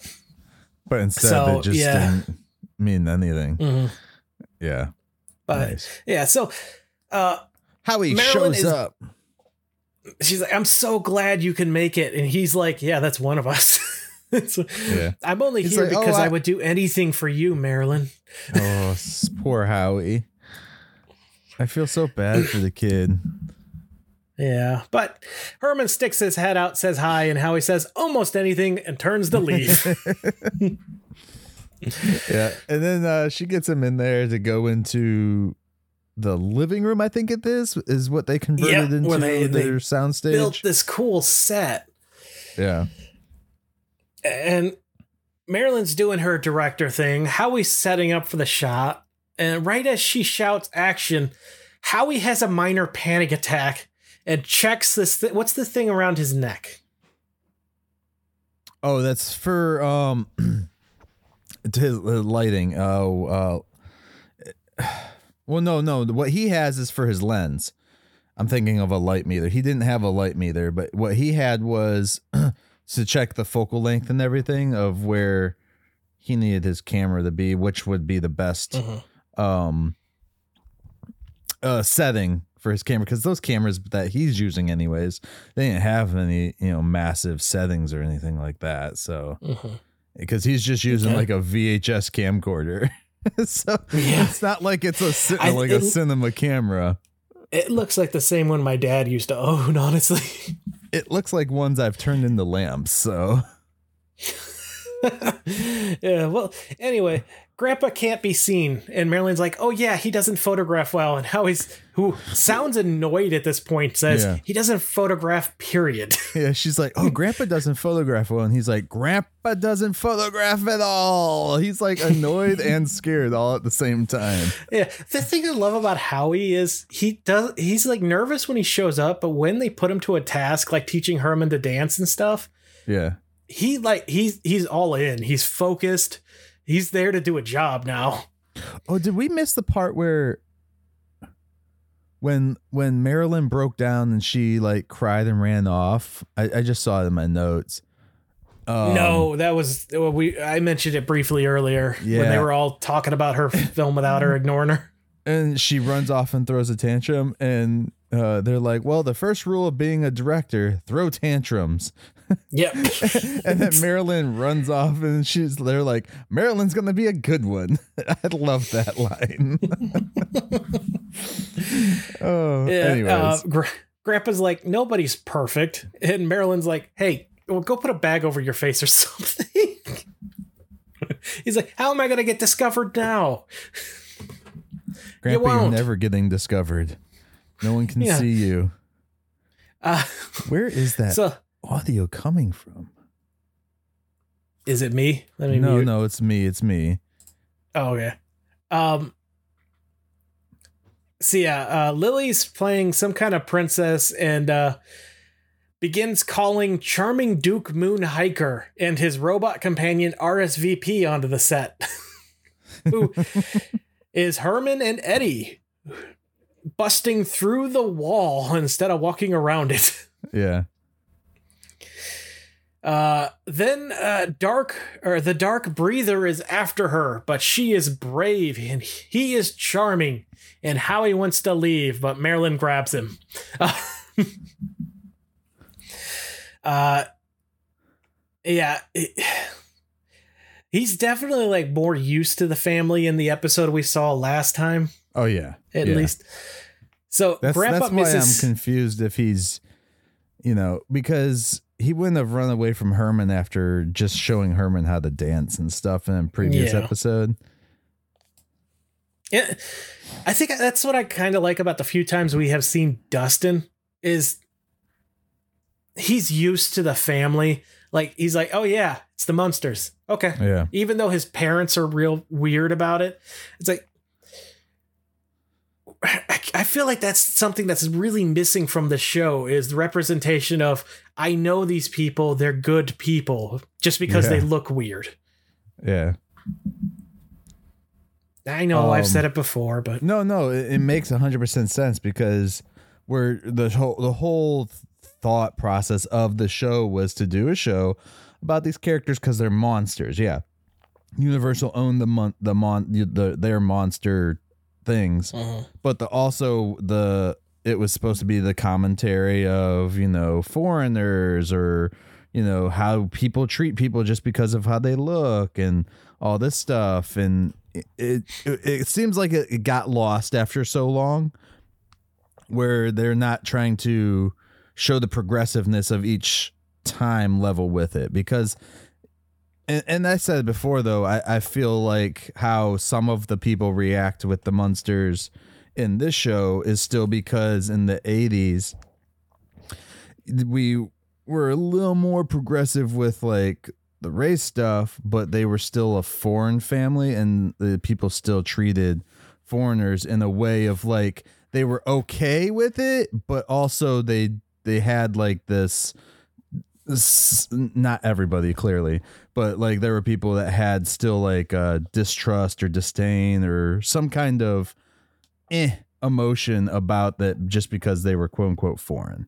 But instead, So, it just yeah. didn't mean anything. Mhm. Yeah. But nice. yeah, so uh, Howie Marilyn shows is- up. she's like, "I'm so glad you can make it," and he's like, "Yeah, that's one of us." So, Yeah. I'm only He's here like, "Oh, because I, I- would do anything for you, Marilyn. Oh, s- poor Howie. I feel so bad for the kid. Yeah, but Herman sticks his head out, says hi, and Howie says almost anything and turns to leave. Yeah. And then uh, she gets him in there to go into the living room, I think it is, is what they converted Yeah, into they- they their soundstage. Built this cool set, yeah. and Marilyn's doing her director thing. Howie's setting up for the shot, and right as she shouts action, Howie has a minor panic attack and checks this. Th- what's the thing around his neck? Oh, that's for um to his uh, lighting. Oh, uh well no, no, what he has is for his lens. I'm thinking of a light meter. He didn't have a light meter, but what he had was to check the focal length and everything of where he needed his camera to be, which would be the best um uh setting for his camera because those cameras that he's using anyways they didn't have any you know massive settings or anything like that so because he's just using Okay. like a vhs camcorder so Yeah. it's not like it's a I- like a cinema camera It looks like the same one my dad used to own, honestly. it looks like ones i've turned into lamps so yeah, well, anyway, Grandpa can't be seen, and Marilyn's like, "Oh yeah, he doesn't photograph well," and Howie's, who sounds annoyed at this point, says Yeah. he doesn't photograph. Period. yeah she's like oh grandpa doesn't photograph well and he's like grandpa doesn't photograph at all he's like annoyed and scared all at the same time yeah, the thing I love about Howie is he does. He's like nervous when he shows up, but when they put him to a task like teaching Herman to dance and stuff, yeah he like he's he's all in. He's focused. He's there to do a job now. Oh, did we miss the part where when when Marilyn broke down and she like cried and ran off? I, I just saw it in my notes. Um, no, that was well, we. I mentioned it briefly earlier when they were all talking about her film without her, ignoring her. and she runs off and throws a tantrum, and uh, they're like, "Well, the first rule of being a director: throw tantrums." Yep. and then Marilyn runs off, and she's they're like, "Marilyn's gonna be a good one." I love that line. oh, Yeah, anyways, uh, Gra- Grandpa's like, nobody's perfect. And Marilyn's like, hey, well, go put a bag over your face or something. He's like, how am I to get discovered now? Grandpa, you're never getting discovered. No one can Yeah. see you. Uh, Where is that so, audio coming from? is it me? Let me No, mute. no, it's me. It's me. Oh, okay. Um, so yeah, uh, Lily's playing some kind of princess and uh, begins calling charming Duke Moon Hiker and his robot companion RSVP onto the set. Who is Herman and Eddie busting through the wall instead of walking around it. Yeah. Uh, then uh, Dark or the Dark Breather is after her, but she is brave and he is charming. And Howie wants to leave, but Marilyn grabs him. uh, yeah, it- he's definitely like more used to the family in the episode we saw last time, Oh yeah. at Yeah. least. So That's Grandpa that's why misses. I'm confused if he's, you know, because he wouldn't have run away from Herman after just showing Herman how to dance and stuff in a previous Yeah. episode. Yeah, I think that's what I kind of like about the few times we have seen Dustin is he's used to the family. Like he's like, oh yeah, it's the Munsters. Okay, Yeah. even though his parents are real weird about it, it's like I, I feel like that's something that's really missing from the show is the representation of I know these people, they're good people, just because Yeah. they look weird. Yeah. I know I've Um, said it before, but No, no, it, it makes hundred percent sense because we're the whole the whole thought process of the show was to do a show about these characters because they're monsters. Yeah, Universal owned the mon the mon the their monster things, uh, but the also the it was supposed to be the commentary of you know foreigners or you know how people treat people just because of how they look and all this stuff. And it it, it seems like it, it got lost after so long where they're not trying to show the progressiveness of each time level with it because and, and I said before though I, I feel like how some of the people react with the monsters in this show is still because in the 80s we were a little more progressive with like the race stuff but they were still a foreign family and the people still treated foreigners in a way of like they were okay with it but also they they had like this not everybody clearly but like there were people that had still like uh distrust or disdain or some kind of eh emotion about that just because they were quote unquote foreign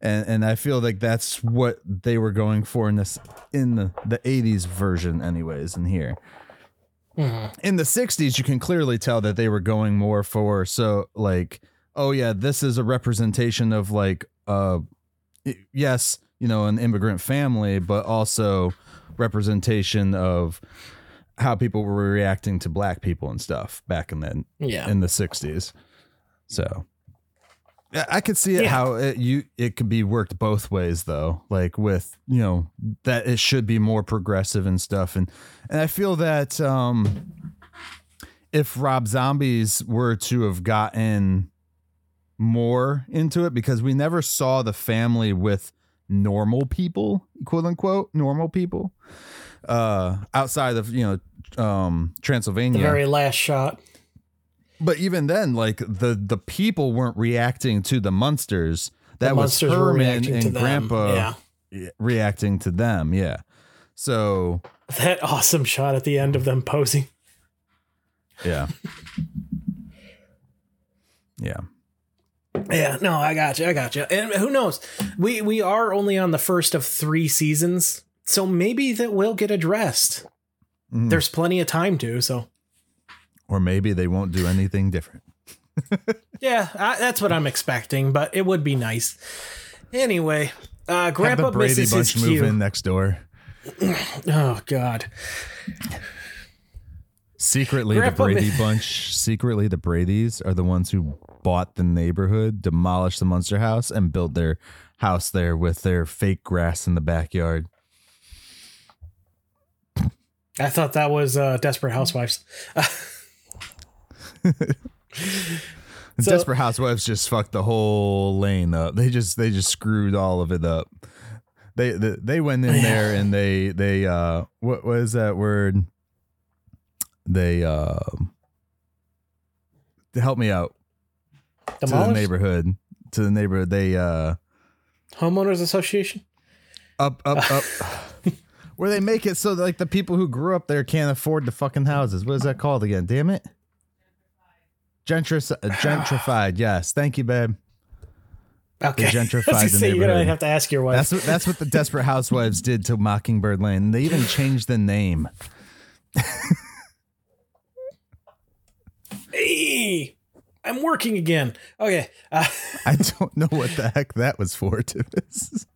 and and i feel like that's what they were going for in this in the, the 80s version anyways in here mhm. in the 60s you can clearly tell that they were going more for so like oh yeah this is a representation of like uh yes you know an immigrant family but also representation of how people were reacting to black people and stuff back in the yeah. in the 60s so I could see it Yeah. how it you it could be worked both ways though like with you know that it should be more progressive and stuff and and I feel that um if Rob Zombies were to have gotten more into it because we never saw the family with normal people quote unquote normal people uh outside of you know um Transylvania. the very last shot. but even then, like the the people weren't reacting to the monsters. That the was Herman and. Grandpa Yeah. reacting to them. Yeah. So That awesome shot at the end of them posing. yeah. yeah. Yeah, no, I got you. I got you. And who knows? We we are only on the first of three seasons, so maybe that will get addressed. Mhm. There's plenty of time to. So Or maybe they won't do anything different. yeah, I, that's what I'm expecting. But it would be nice. Anyway, uh, Have Grandpa the Brady misses Bunch his move cue. in next door. Oh God. Secretly, Grandpa the Brady Bunch, secretly, the Brady's are the ones who bought the neighborhood, demolished the Munster house, and built their house there with their fake grass in the backyard. I thought that was uh, Desperate Housewives. So- Desperate Housewives just fucked the whole lane up. They just they just screwed all of it up. They they, they went in there and they they uh what was that word? They uh help me out to the neighborhood to the neighborhood. They uh Homeowners Association. up up up where they make it so that, like the people who grew up there can't afford the fucking houses. What is that called again? Damn it. Gentris- uh, gentrified. Yes. Thank you, babe. Okay. gentrified the say, you're gonna have to ask your wife. That's what that's what the Desperate Housewives did to Mockingbird Lane. They even changed the name. hey, I'm working again. Okay. Uh, I don't know what the heck that was for. To this.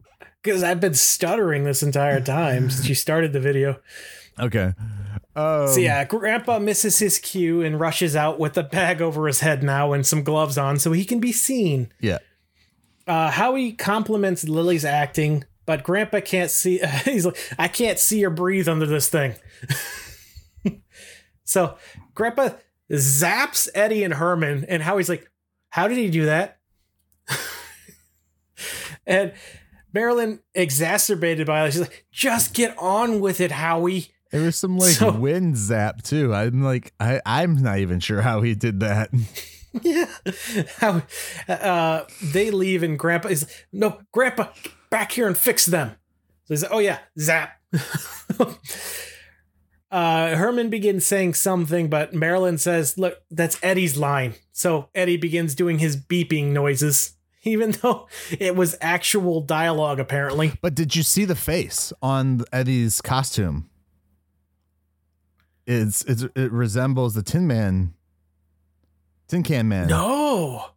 because I've been stuttering this entire time since you started the video. Okay. Um, So yeah, Grandpa misses his cue and rushes out with a bag over his head now and some gloves on so he can be seen. Yeah. Uh, Howie compliments Lily's acting, but Grandpa can't see. He's like, I can't see or breathe under this thing. so Grandpa zaps Eddie and Herman, and Howie's like, "How did he do that?" and Marilyn, exacerbated by it, she's like, "Just get on with it, Howie." There was some like So- wind zap too. I'm like, I, I'm not even sure how he did that. Yeah. How uh they leave and grandpa is no, grandpa, back here and fix them. So he's like, oh yeah, zap. Uh, Herman begins saying something, but Marilyn says, Look, that's Eddie's line. So Eddie begins doing his beeping noises, even though it was actual dialogue, apparently. But did you see the face on Eddie's costume? It's, it's it resembles the Tin Man, Tin Can Man. No.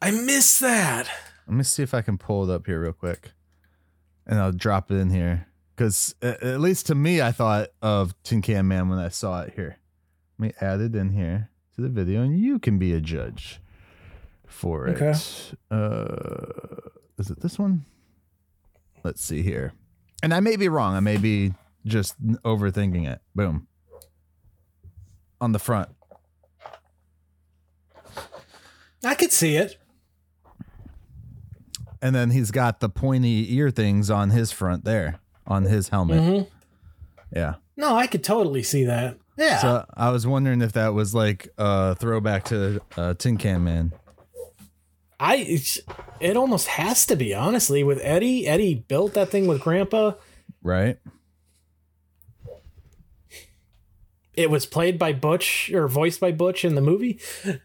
I missed that. Let me see if I can pull it up here real quick, and I'll drop it in here. Because at least to me, I thought of Tin Can Man when I saw it here. Let me add it in here to the video, and you can be a judge for it. Okay. Uh, is it this one? Let's see here. And I may be wrong. I may be just overthinking it. Boom. On the front. I could see it. And then he's got the pointy ear things on his front there, on his helmet. Mhm. Yeah. No, I could totally see that. Yeah. So I was wondering if that was like a throwback to uh, Tin Can Man. I it almost has to be honestly with Eddie. Eddie built that thing with Grandpa. Right? It was played by Butch or voiced by Butch in the movie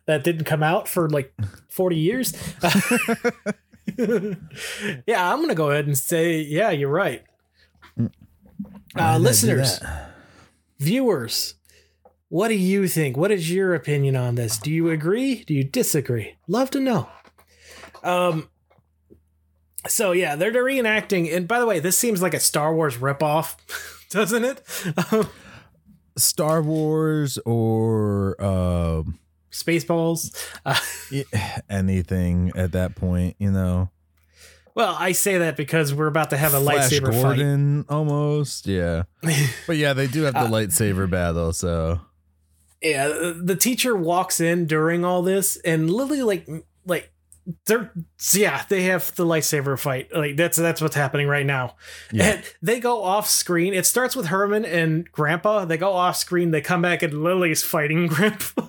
that didn't come out for like 40 years. yeah, I'm going to go ahead and say, yeah, you're right. Uh, listeners, viewers, what do you think? What is your opinion on this? Do you agree? Do you disagree? Love to know. Um, so yeah, they're, reenacting, and by the way, this seems like a Star Wars ripoff, doesn't it? Um, Star Wars or um, Spaceballs. Uh, anything at that point, you know. Well, I say that because we're about to have a Flash lightsaber fight. Gordon, almost, yeah. But yeah, they do have the Uh, lightsaber battle, so. Yeah, the teacher walks in during all this, and Lily like like they're yeah they have the lightsaber fight. Like that's that's what's happening right now. Yeah. and they go off screen. It starts with herman and grandpa. They go off screen. They come back and lily's fighting grandpa.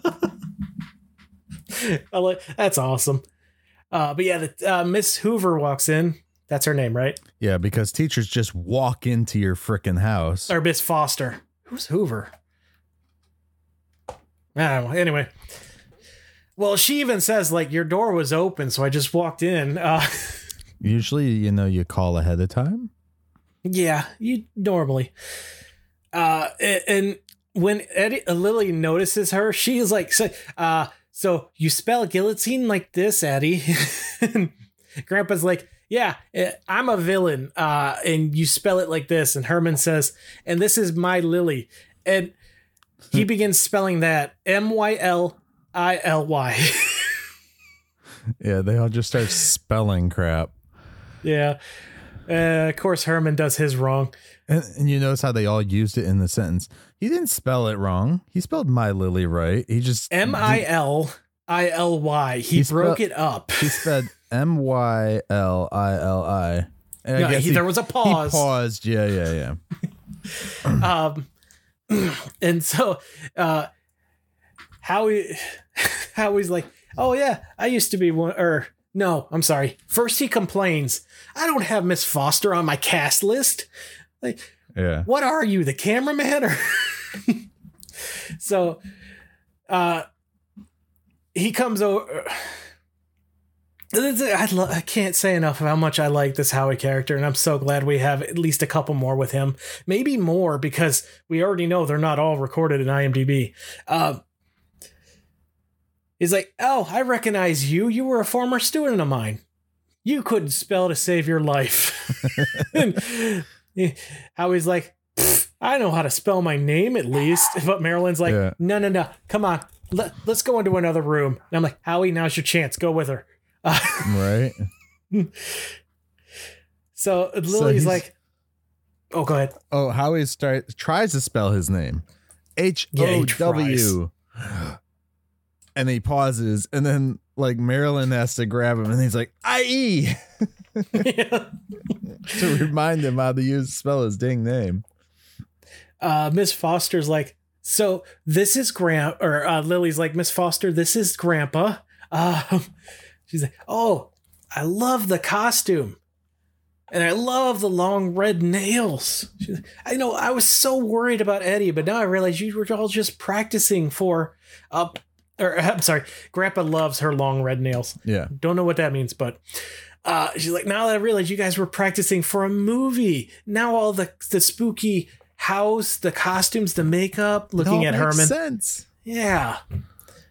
I like, that's awesome uh but yeah the, uh, miss hoover walks in that's her name right yeah, because teachers just walk into your freaking house. or miss foster who's hoover I don't know. Anyway, well, she even says like your door was open, so I just walked in. Uh, Usually, you know, you call ahead of time. yeah, you normally. Uh, and when Eddie Lily notices her, she's like, so, uh, so you spell guillotine like this, Eddie? Grandpa's like, yeah, eh, I'm a villain, uh, and you spell it like this. And Herman says, and this is my Lily, and he begins spelling that M Y L I L Y. Yeah, they all just start spelling crap. Yeah. Uh, of course, Herman does his wrong. And, and you notice how they all used it in the sentence. He didn't spell it wrong. He spelled my lily right. He just M I L I L Y. He He broke spelled- it up. he spelled M Y L I L I. And No, he- there was a He pause. paused. Yeah, yeah, yeah. Um, and so, uh, Howie, Howie's like, oh yeah, I used to be one, or no, I'm sorry. First he complains, I don't have Miss Foster on my cast list. Like, Yeah. what are you, the cameraman? Or so, uh, he comes over. I, lo- I can't say enough of how much I like this Howie character, and I'm so glad we have at least a couple more with him. Maybe more because we already know they're not all recorded in IMDb. Um, he's like, "Oh, I recognize you. You were a former student of mine. You couldn't spell to save your life." and Howie's like, "Pfft, "I know how to spell my name at least." But Marilyn's like, Yeah. "No, no, no. Come on. Let, let's go into another room." And I'm like, "Howie, now's your chance. Go with her." Uh, Right. so Lily's he's- like, "Oh, go ahead." Oh, Howie start tries to spell his name. H Yeah, O he W. And he pauses, and then like Marilyn has to grab him, and he's like, "I-E," to remind him how to use spell his dang name. Uh, Miss Foster's like, so this is Grand, or uh, Lily's like, Miss Foster, this is Grandpa. Um, she's like, oh, I love the costume. And I love the long red nails. She's- I know I was so worried about Eddie, but now I realize you were all just practicing for uh or I'm sorry, Grandpa loves her long red nails. Yeah. Don't know what that means, but uh, she's like, now that I realize you guys were practicing for a movie. Now all the the spooky house, the costumes, the makeup, looking It at Herman. Sense. Yeah.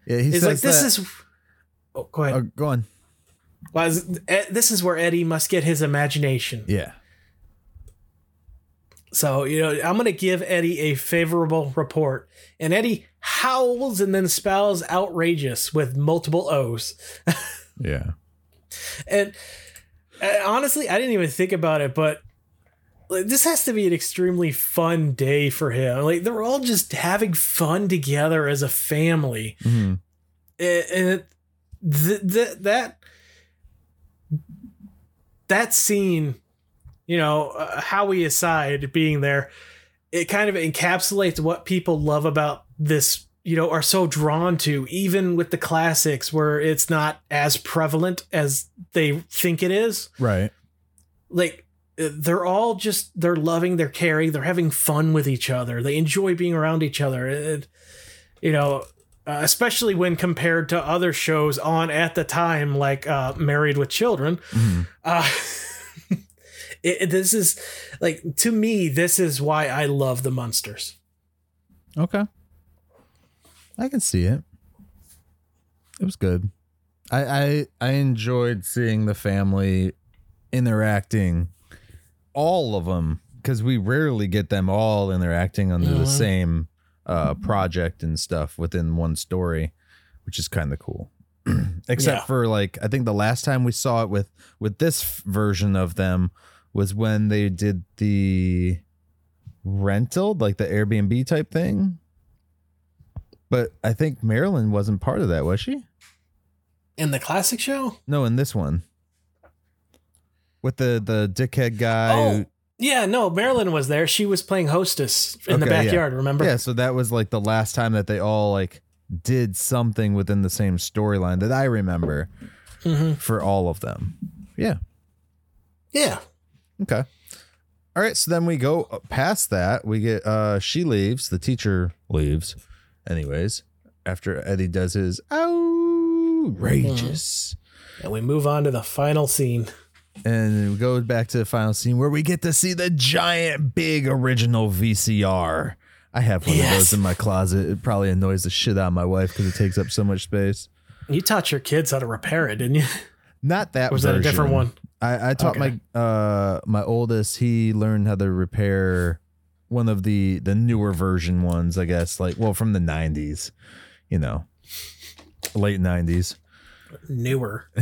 Yeah, he It's like this that- is Oh, go ahead. Oh, go on. Well, eh, this is where Eddie must get his imagination. Yeah. So, you know, I'm going to give Eddie a favorable report. And Eddie howls and then spells outrageous with multiple O's. Yeah. And uh, honestly, I didn't even think about it, but like, this has to be an extremely fun day for him. Like they're all just having fun together as a family, Mhm. and it, th- th- that that scene, you know, uh, Howie aside being there, it kind of encapsulates what people love about this. You know, are so drawn to even with the classics where it's not as prevalent as they think it is Right. like they're all just they're loving they're caring they're having fun with each other they enjoy being around each other and you know uh, especially when compared to other shows on at the time like uh married with children Mhm. uh it, it- this is like to me this is why i love the munsters Okay. I can see it. It was good. I I I enjoyed seeing the family interacting all of them because we rarely get them all interacting under the Mhm. same uh project and stuff within one story which is kind of cool. Except Yeah. for like i think the last time we saw it with with this f- version of them was when they did the rental like the airbnb type thing. But i think marilyn wasn't part of that was she? In the classic show? No in this one with the the dickhead guy oh who- yeah no marilyn was there she was playing hostess in the Okay, yeah. backyard remember Yeah, so that was like the last time that they all like did something within the same storyline that I remember hmm for all of them. Yeah. yeah Okay. All right, so then we go past that. We get uh she leaves, the teacher leaves anyways after Eddie does his outrageous. and we move on to the final scene And we go back to the final scene where we get to see the giant big original VCR. I have one of those in my closet. It probably annoys the shit out of my wife because it takes up so much space. You taught your kids how to repair it, didn't you? Not that Or was that a different one? I, I taught Okay. my uh my oldest. He learned how to repair one of the the newer version ones. I guess like well from the nineties, you know, late nineties. Newer.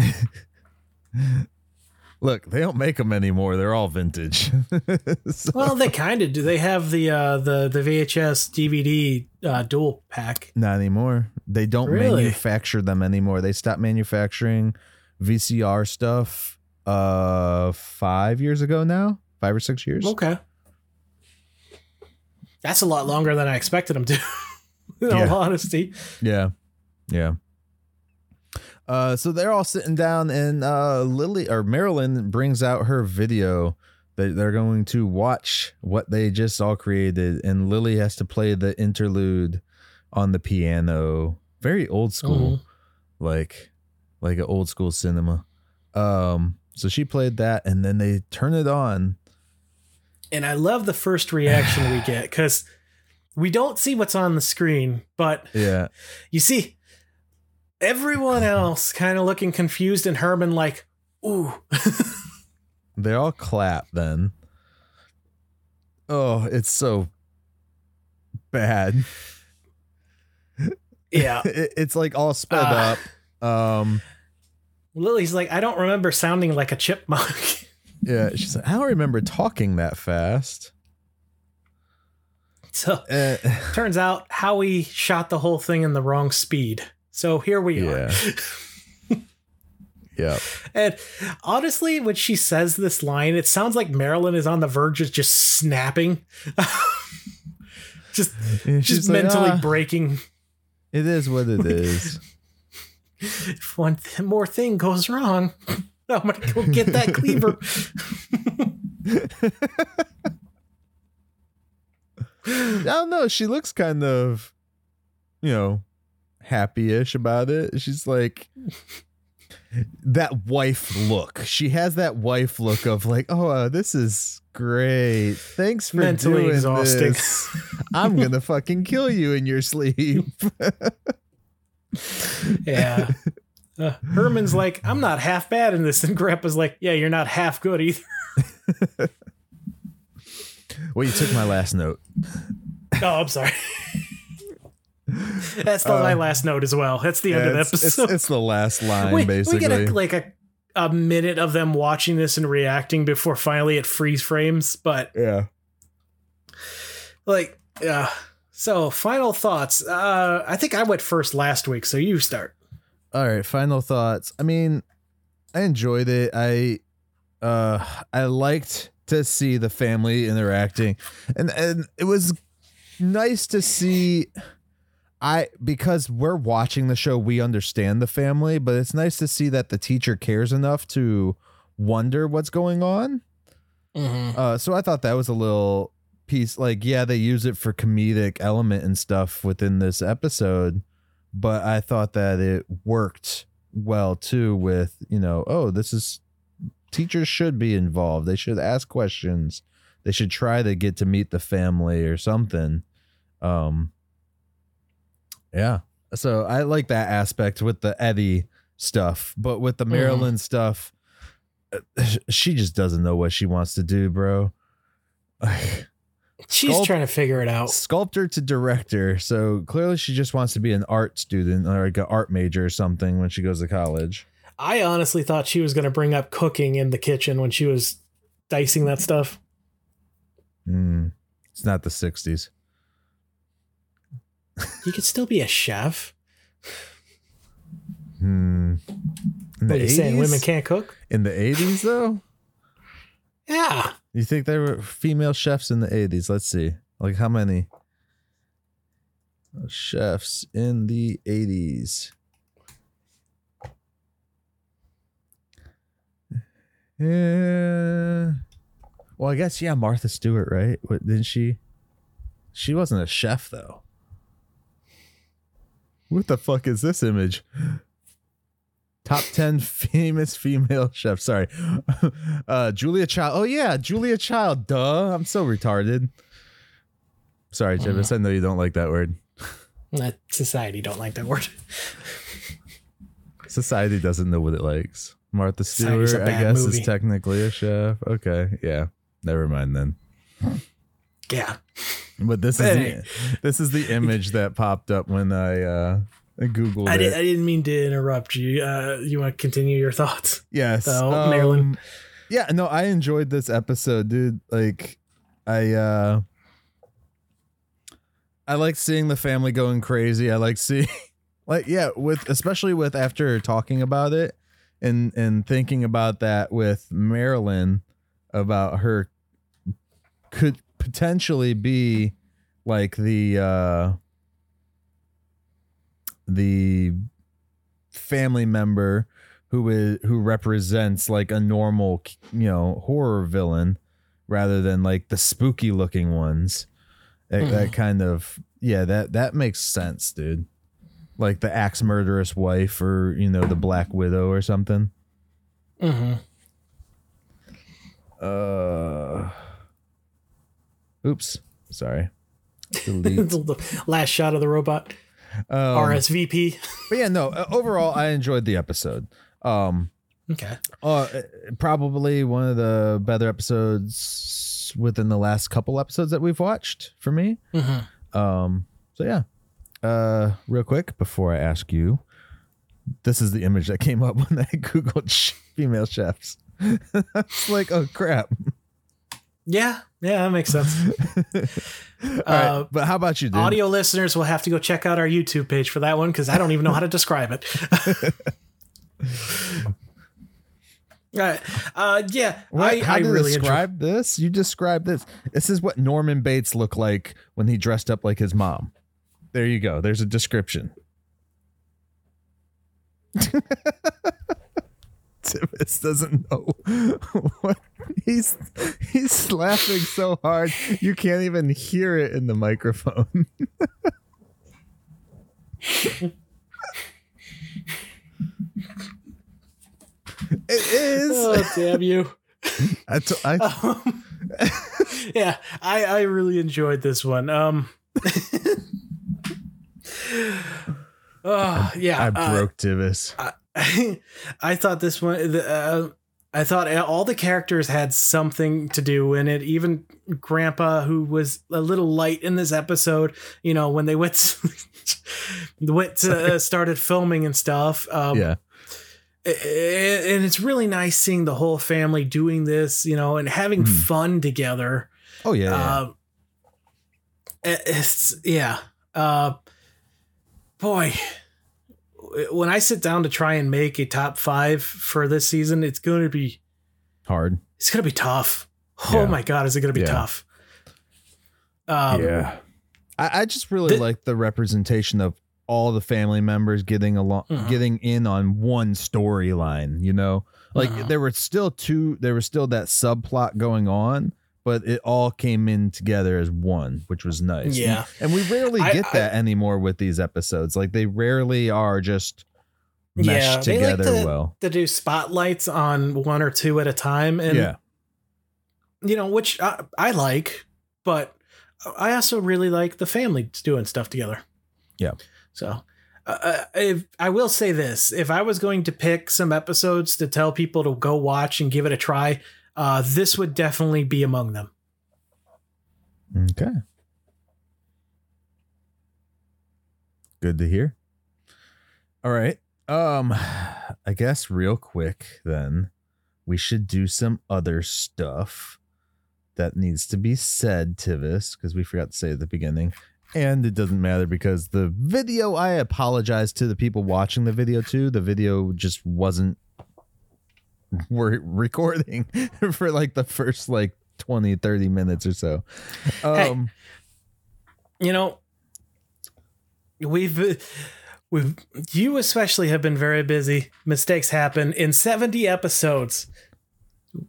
Look, they don't make them anymore. They're all vintage. So- Well, they kind of do. They have the uh, the the VHS DVD uh, dual pack. Not anymore. They don't Really? manufacture them anymore. They stopped manufacturing VCR stuff uh 5 years ago now. 5 or 6 years. Okay, that's a lot longer than I expected them to. In Yeah. all honesty, Yeah. Yeah. Uh so they're all sitting down and uh Lily or Marilyn brings out her video that they're going to watch what they just all created and Lily has to play the interlude on the piano. Very old school. Like like an old school cinema. Um so she played that and then they turn it on. and I love the first reaction we get because we don't see what's on the screen, but Yeah. you see everyone else kind of looking confused, and Herman like, "Ooh." They all clap then. Oh, it's so bad. Yeah. It- it's like all sped Ah. up. Um, Lily's like, I don't remember sounding like a chipmunk. yeah, she's like, I don't remember talking that fast. so Uh, turns out Howie shot the whole thing in the wrong speed. So here we are. yeah. yeah. And honestly, when she says this line, it sounds like Marilyn is on the verge of just snapping. just And just like, mentally "Ah, breaking. it is what it is. If one th- more thing goes wrong. I'm gonna go get that cleaver. I don't know. She looks kind of, you know, happy-ish about it. She's like that wife look. She has that wife look of like, oh, uh, this is great. Thanks for Mentally doing exhausting. this. I'm gonna fucking kill you in your sleep. yeah. Uh, Herman's like, I'm not half bad in this, and Grandpa's like, Yeah, you're not half good either. well, you took my last note. Oh, I'm sorry. That's the, my last note as well. That's the end of the it's, it's, episode. it's the last line, we, basically. we get a, like a a minute of them watching this and reacting before finally it freeze frames. But yeah. like, yeah. So final thoughts. Uh, I think I went first last week, so you start. All right, final thoughts. I mean, I enjoyed it. I uh I liked to see the family interacting. And and it was nice to see I because we're watching the show, we understand the family, but it's nice to see that the teacher cares enough to wonder what's going on. Mm-hmm. Uh, so I thought that was a little piece. Like, yeah, they use it for comedic element and stuff within this episode, but I thought that it worked well too. With you know, oh, this is teachers should be involved. They should ask questions. They should try to get to meet the family or something. Um, yeah. So I like that aspect with the Eddie stuff, but with the Marilyn stuff, uh, she just doesn't know what she wants to do, bro. She's Sculpt- trying to figure it out. Sculptor to director, so clearly she just wants to be an art student or like an art major or something when she goes to college. I honestly thought she was going to bring up cooking in the kitchen when she was dicing that stuff. Hmm. it's not the '60s. You could still be a chef. Hmm. In What are you saying? Women can't cook? In the '80s, though. Yeah. You think there were female chefs in the 80s? Let's see. Like how many chefs in the 80s? Yeah. Well, I guess yeah, Martha Stewart, right? What didn't she? She wasn't a chef though. What the fuck is this image? Top 10 famous female chefs. Sorry. Uh Julia Child. Oh yeah, Julia Child. Duh. I'm so retarded. Sorry, Tivis. I know you don't like that word. That society don't like that word. Society doesn't know what it likes. Martha Stewart, I guess, movie. is technically a chef. Okay. Yeah. Never mind then. Yeah. But this is the, this is the image that popped up when I uh Googled I, it. did, I didn't mean to interrupt you. Uh, you want to continue your thoughts? Yes. So, Marilyn. Yeah, no, I enjoyed this episode, dude. Like I uh I like seeing the family going crazy. I like seeing like yeah, with especially with after talking about it and and thinking about that with Marilyn about her could potentially be like the uh the family member who is who represents like a normal you know horror villain rather than like the spooky looking ones. That, that kind of yeah that that makes sense dude. Like the axe murderous wife or you know the black widow or something. Mm-hmm. uh oops sorry the last shot of the robot. um, RSVP. but yeah no uh, overall i enjoyed the episode um Okay. Uh, probably one of the better episodes within the last couple episodes that we've watched for me. Mm-hmm. Um, so yeah. Uh, real quick before I ask you, this is the image that came up when I googled female chefs. it's like, oh crap. Yeah. Yeah, that makes sense. All right, Uh, but how about you, dude? Audio listeners will have to go check out our YouTube page for that one because I don't even know how to describe it. All right. Uh, yeah, What? I, how I to really enjoy. describe this? You describe this. This is what Norman Bates looked like when he dressed up like his mom. There you go. There's a description. Tivis doesn't know what he's he's laughing so hard you can't even hear it in the microphone. it is. Oh, damn you. I t- I, Um, yeah, I I really enjoyed this one. Um Oh, yeah. I uh, broke Tivis. I, I thought this one. the, Uh, I thought all the characters had something to do in it. Even Grandpa, who was a little light in this episode, you know, when they went went to, uh, started filming and stuff. Um, yeah. and it's really nice seeing the whole family doing this, you know, and having Mhm. fun together. Oh yeah. yeah. It- it's yeah. Uh, boy, when I sit down to try and make a top five for this season, it's going to be Hard. it's going to be tough. Oh Yeah. my god, is it going to be Yeah. tough? Um, yeah. I, I just really the- like the representation of all the family members getting along, Mhm. getting in on one storyline. You know, like Mhm. there were still two, there was still that subplot going on, but it all came in together as one, which was nice. Yeah. and, we rarely I- get I- that anymore with these episodes. Like they rarely are just Yeah, meshed they like together to- well. To do spotlights on one or two at a time, and yeah, you know, which I, I like, but I also really like the family doing stuff together. Yeah. So, uh, if I will say this, if I was going to pick some episodes to tell people to go watch and give it a try, uh, this would definitely be among them. Okay. Good to hear. All right. Um I guess real quick then we should do some other stuff that needs to be said, Tivis, because we forgot to say at the beginning. And it doesn't matter because the video, I apologize to the people watching the video too. The video just wasn't we're recording for like the first like 20, 30 minutes or so. Hey. Um You know, we've we've you especially have been very busy. Mistakes happen in 70 episodes.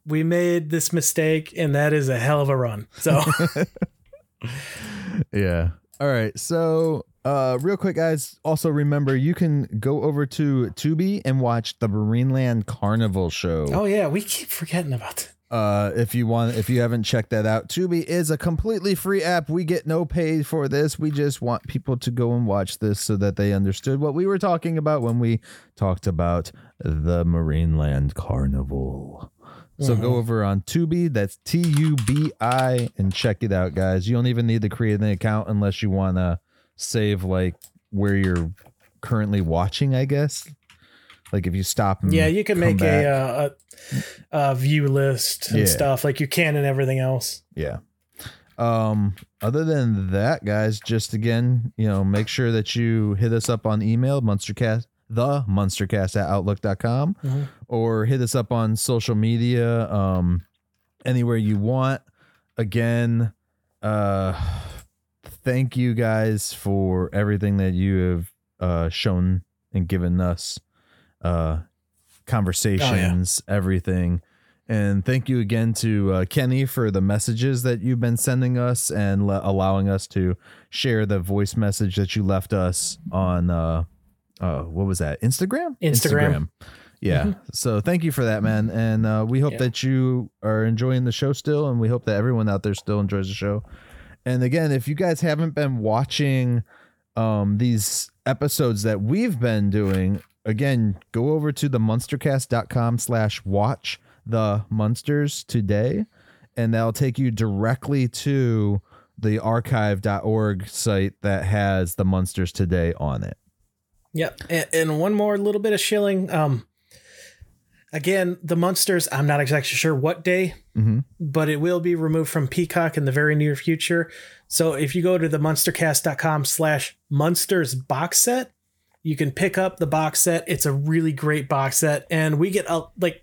We made this mistake and that is a hell of a run. So, yeah. All right. So, uh, real quick, guys. Also, remember you can go over to Tubi and watch the Marineland Carnival show. oh yeah, we keep forgetting about that. Uh, if you want, if you haven't checked that out, Tubi is a completely free app. We get no pay for this. We just want people to go and watch this so that they understood what we were talking about when we talked about the Marineland Carnival. So Mhm. go over on Tubi, that's T U B I, and check it out, guys. You don't even need to create an account unless you want to save like where you're currently watching, I guess. Like if you stop Yeah, you can make back. a, uh, a view list and Yeah. stuff like you can and everything else. Yeah. Um, other than that, guys, just again, you know, make sure that you hit us up on email, Munstercast, the Munstercast at outlook.com, Mhm. or hit us up on social media, um, anywhere you want. Again, uh, thank you guys for everything that you have uh shown and given us uh conversations everything and thank you again to uh, Kenny for the messages that you've been sending us and le- allowing us to share the voice message that you left us on uh, uh what was that? Instagram? Instagram. Yeah. So thank you for that, man. And uh, we hope Yeah. that you are enjoying the show still, and we hope that everyone out there still enjoys the show. And again, if you guys haven't been watching um, these episodes that we've been doing, again, go over to the munstercast.com slash watch the munsters today, and that'll take you directly to the archive.org site that has the munsters today on it. Yep. And, and one more little bit of shilling. Um, again, the munsters. I'm not exactly sure what day, Mm-hmm. but it will be removed from Peacock in the very near future. So if you go to the munstercast.com slash munsters box set, you can pick up the box set. It's a really great box set, and we get a, like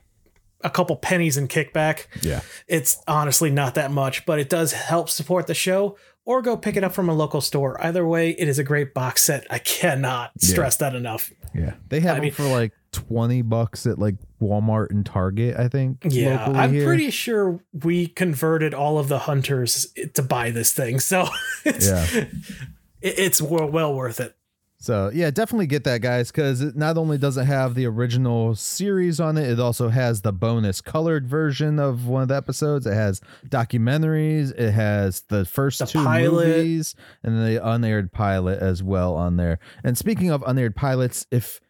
a couple pennies in kickback. Yeah. It's honestly not that much, but it does help support the show. Or go pick it up from a local store. Either way, it is a great box set. I cannot Yeah. stress that enough. Yeah. They have I them mean- for like 20 bucks at like Walmart and Target, I think. Yeah, I'm here. pretty sure we converted all of the hunters to buy this thing, so it's Yeah. it's well, well worth it. So yeah, definitely get that, guys, because it not only does it have the original series on it, it also has the bonus colored version of one of the episodes. It has documentaries. It has the first The two pilot. movies and the unaired pilot as well on there. And speaking of unaired pilots, if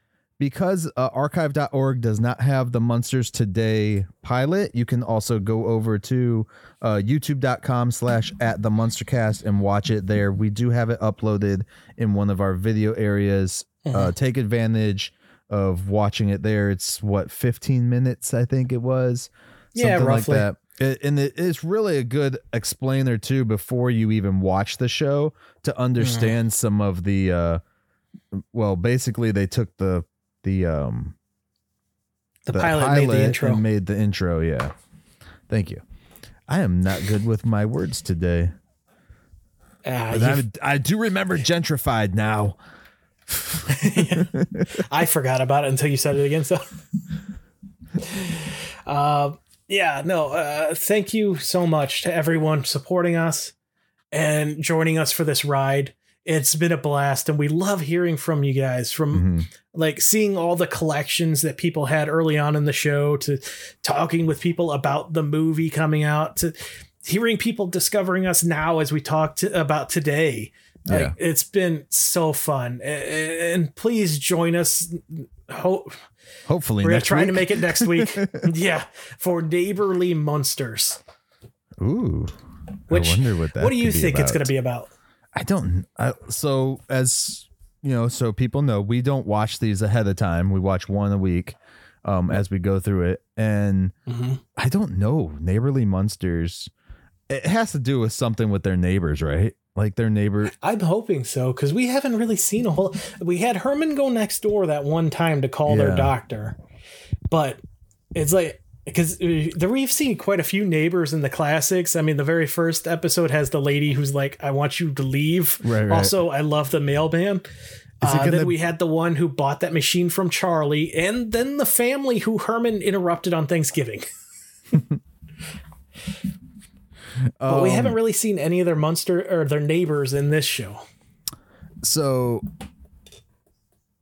because uh, archive.org does not have the munsters today pilot you can also go over to uh, youtube.com slash at the munstercast and watch it there. We do have it uploaded in one of our video areas. Uh, take advantage of watching it there. It's what 15 minutes i think it was? Yeah, something roughly. like that. It- and it, it's really a good explainer too before you even watch the show to understand some of the uh well basically they took the the um The, pilot, made the intro. made the intro yeah thank you i am not good with my words today you- I'm- do remember gentrified now I forgot about it until you said it again. So, uh, yeah, no, uh, thank you so much to everyone supporting us and joining us for this ride. It's been a blast, and we love hearing from you guys. From Mhm. like seeing all the collections that people had early on in the show, to talking with people about the movie coming out, to hearing people discovering us now as we talk to, about today. Like, Yeah. it's been so fun, and please join us. Ho- hopefully we're trying to make it next week. yeah, for neighborly munsters. ooh Which i wonder what that what do you think it's going to be about? I don't. I, so as you know, so people know we don't watch these ahead of time. We watch one a week um, as we go through it, and Mhm. I don't know neighborly munsters. It has to do with something with their neighbors, right? Like their neighbor. I'm hoping so because we haven't really seen a whole. We had Herman go next door that one time to call Yeah. their doctor, but it's like because there we've seen quite a few neighbors in the classics. I mean, the very first episode has the lady who's like, "I want you to leave." Right, right. Also, I love the mailman. Uh, then we had the one who bought that machine from Charlie, and then the family who Herman interrupted on Thanksgiving. But we Um, haven't really seen any of their monster or their neighbors in this show. So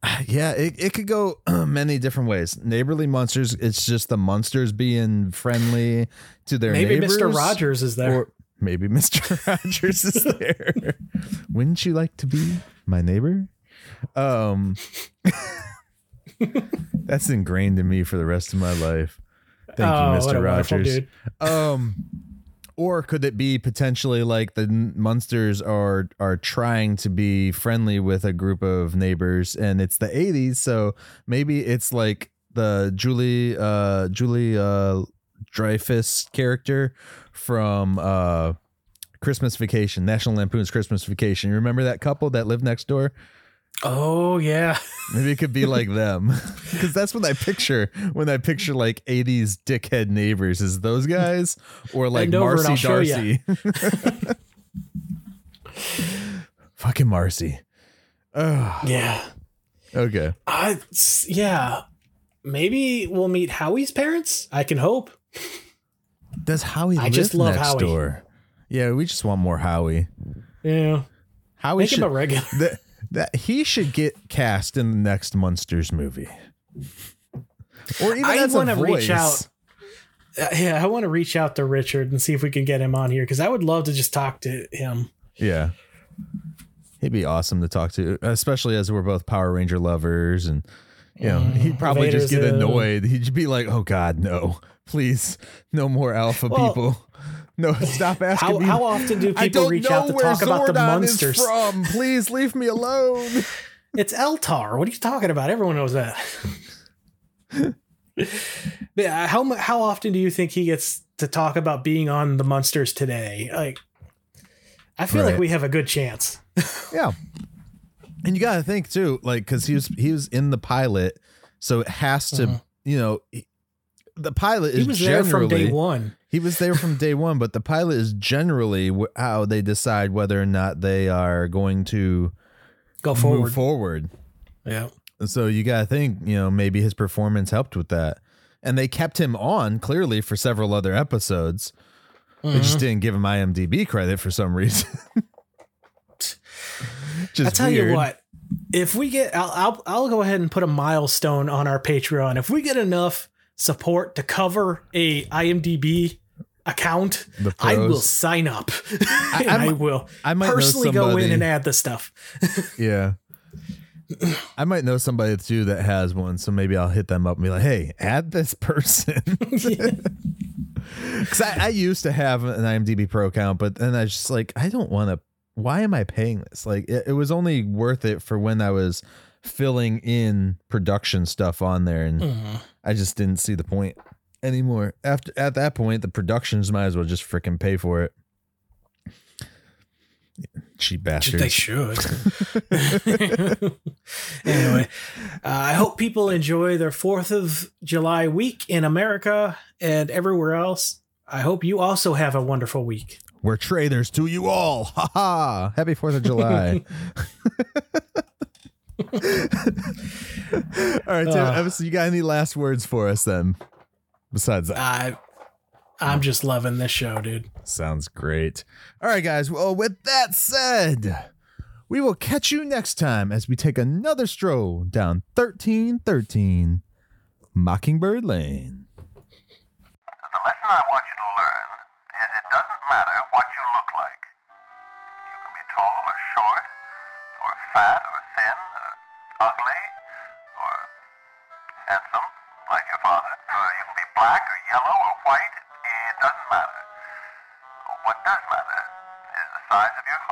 yeah, it, it could go many different ways. Neighborly munsters. It's just the munsters being friendly to their Maybe neighbors. Mr. Rogers is there. Or maybe Mr. Rogers is there. Wouldn't you like to be my neighbor? Um, that's ingrained in me for the rest of my life. Thank Oh, you, Mr. Rogers. dude. Um, or could it be potentially like the munsters are are trying to be friendly with a group of neighbors, and it's the '80s, so maybe it's like the Julie uh Julie uh Dreyfus character from uh Christmas Vacation, National Lampoon's Christmas Vacation. You remember that couple that lived next door? Oh yeah. Maybe it could be like them, because that's what I picture when I picture like '80s dickhead neighbors. Is those guys or like Bend Marcy I'll show ya. Darcy? Fucking Marcy. Oh, Yeah. okay. I yeah. Maybe we'll meet Howie's parents. I can hope. Does Howie I live just love next Howie. door? Yeah, we just want more Howie. Yeah. Howie Make him should a regular. that, that he should get cast in the next Munsters movie. Or even I wanna reach out. Uh, yeah, I want to reach out to Richard and see if we can get him on here because I would love to just talk to him. Yeah. He'd be awesome to talk to, especially as we're both Power Ranger lovers. And, you know, he'd probably just get Vader's, annoyed. He'd be like, oh, God, no, please, no more alpha Well, people. No, stop asking How, me. how often do people reach out to where talk about the munsters? is from. Please leave me alone. It's Eltar. What are you talking about? Everyone knows that. yeah, uh, how how often do you think he gets to talk about being on the munsters today? Like, I feel Right. like we have a good chance. Yeah. And you got to think too, like, because he was he was in the pilot, so it has to, mm-hmm. you know, he- the pilot is. He was there generally from day one. He was there from day one, but the pilot is generally how they decide whether or not they are going to Go forward. move forward. Yeah. So you got to think, you know, maybe his performance helped with that. And they kept him on clearly for several other episodes. They just mm-hmm. didn't give him IMDb credit for some reason. Just I tell weird. you what, if we get, I'll, I'll I'll go ahead and put a milestone on our Patreon. If we get enough support to cover a IMDb account, I will sign up. I, I will I might know personally go in and add the stuff. Yeah. I might know somebody too that has one, so maybe I'll hit them up and be like, "Hey, add this person." Because I, I used to have an IMDb Pro account, but then I just like I don't want to. Why am I paying this? Like it, it was only worth it for when I was filling in production stuff on there, and Mhm. I just didn't see the point anymore. After at that point, the productions might as well just freaking pay for it. Cheap bastards. They should. anyway, uh, I hope people enjoy their 4th of July week in America and everywhere else. I hope you also have a wonderful week. We're traitors to you all. Ha ha. Happy 4th of July. all right, Tim, Uh. So you got any last words for us then? Besides that, I, I'm just loving this show, dude. sounds great. All right, guys. Well, with that said, we will catch you next time as we take another stroll down 1313 Mockingbird Lane. The lesson I want you to learn is it doesn't matter what you look like. You can be tall or short, or fat or thin, or ugly, or handsome, like your father. Uh, or you can be black or yellow or white. It doesn't matter. What does matter is the size of your heart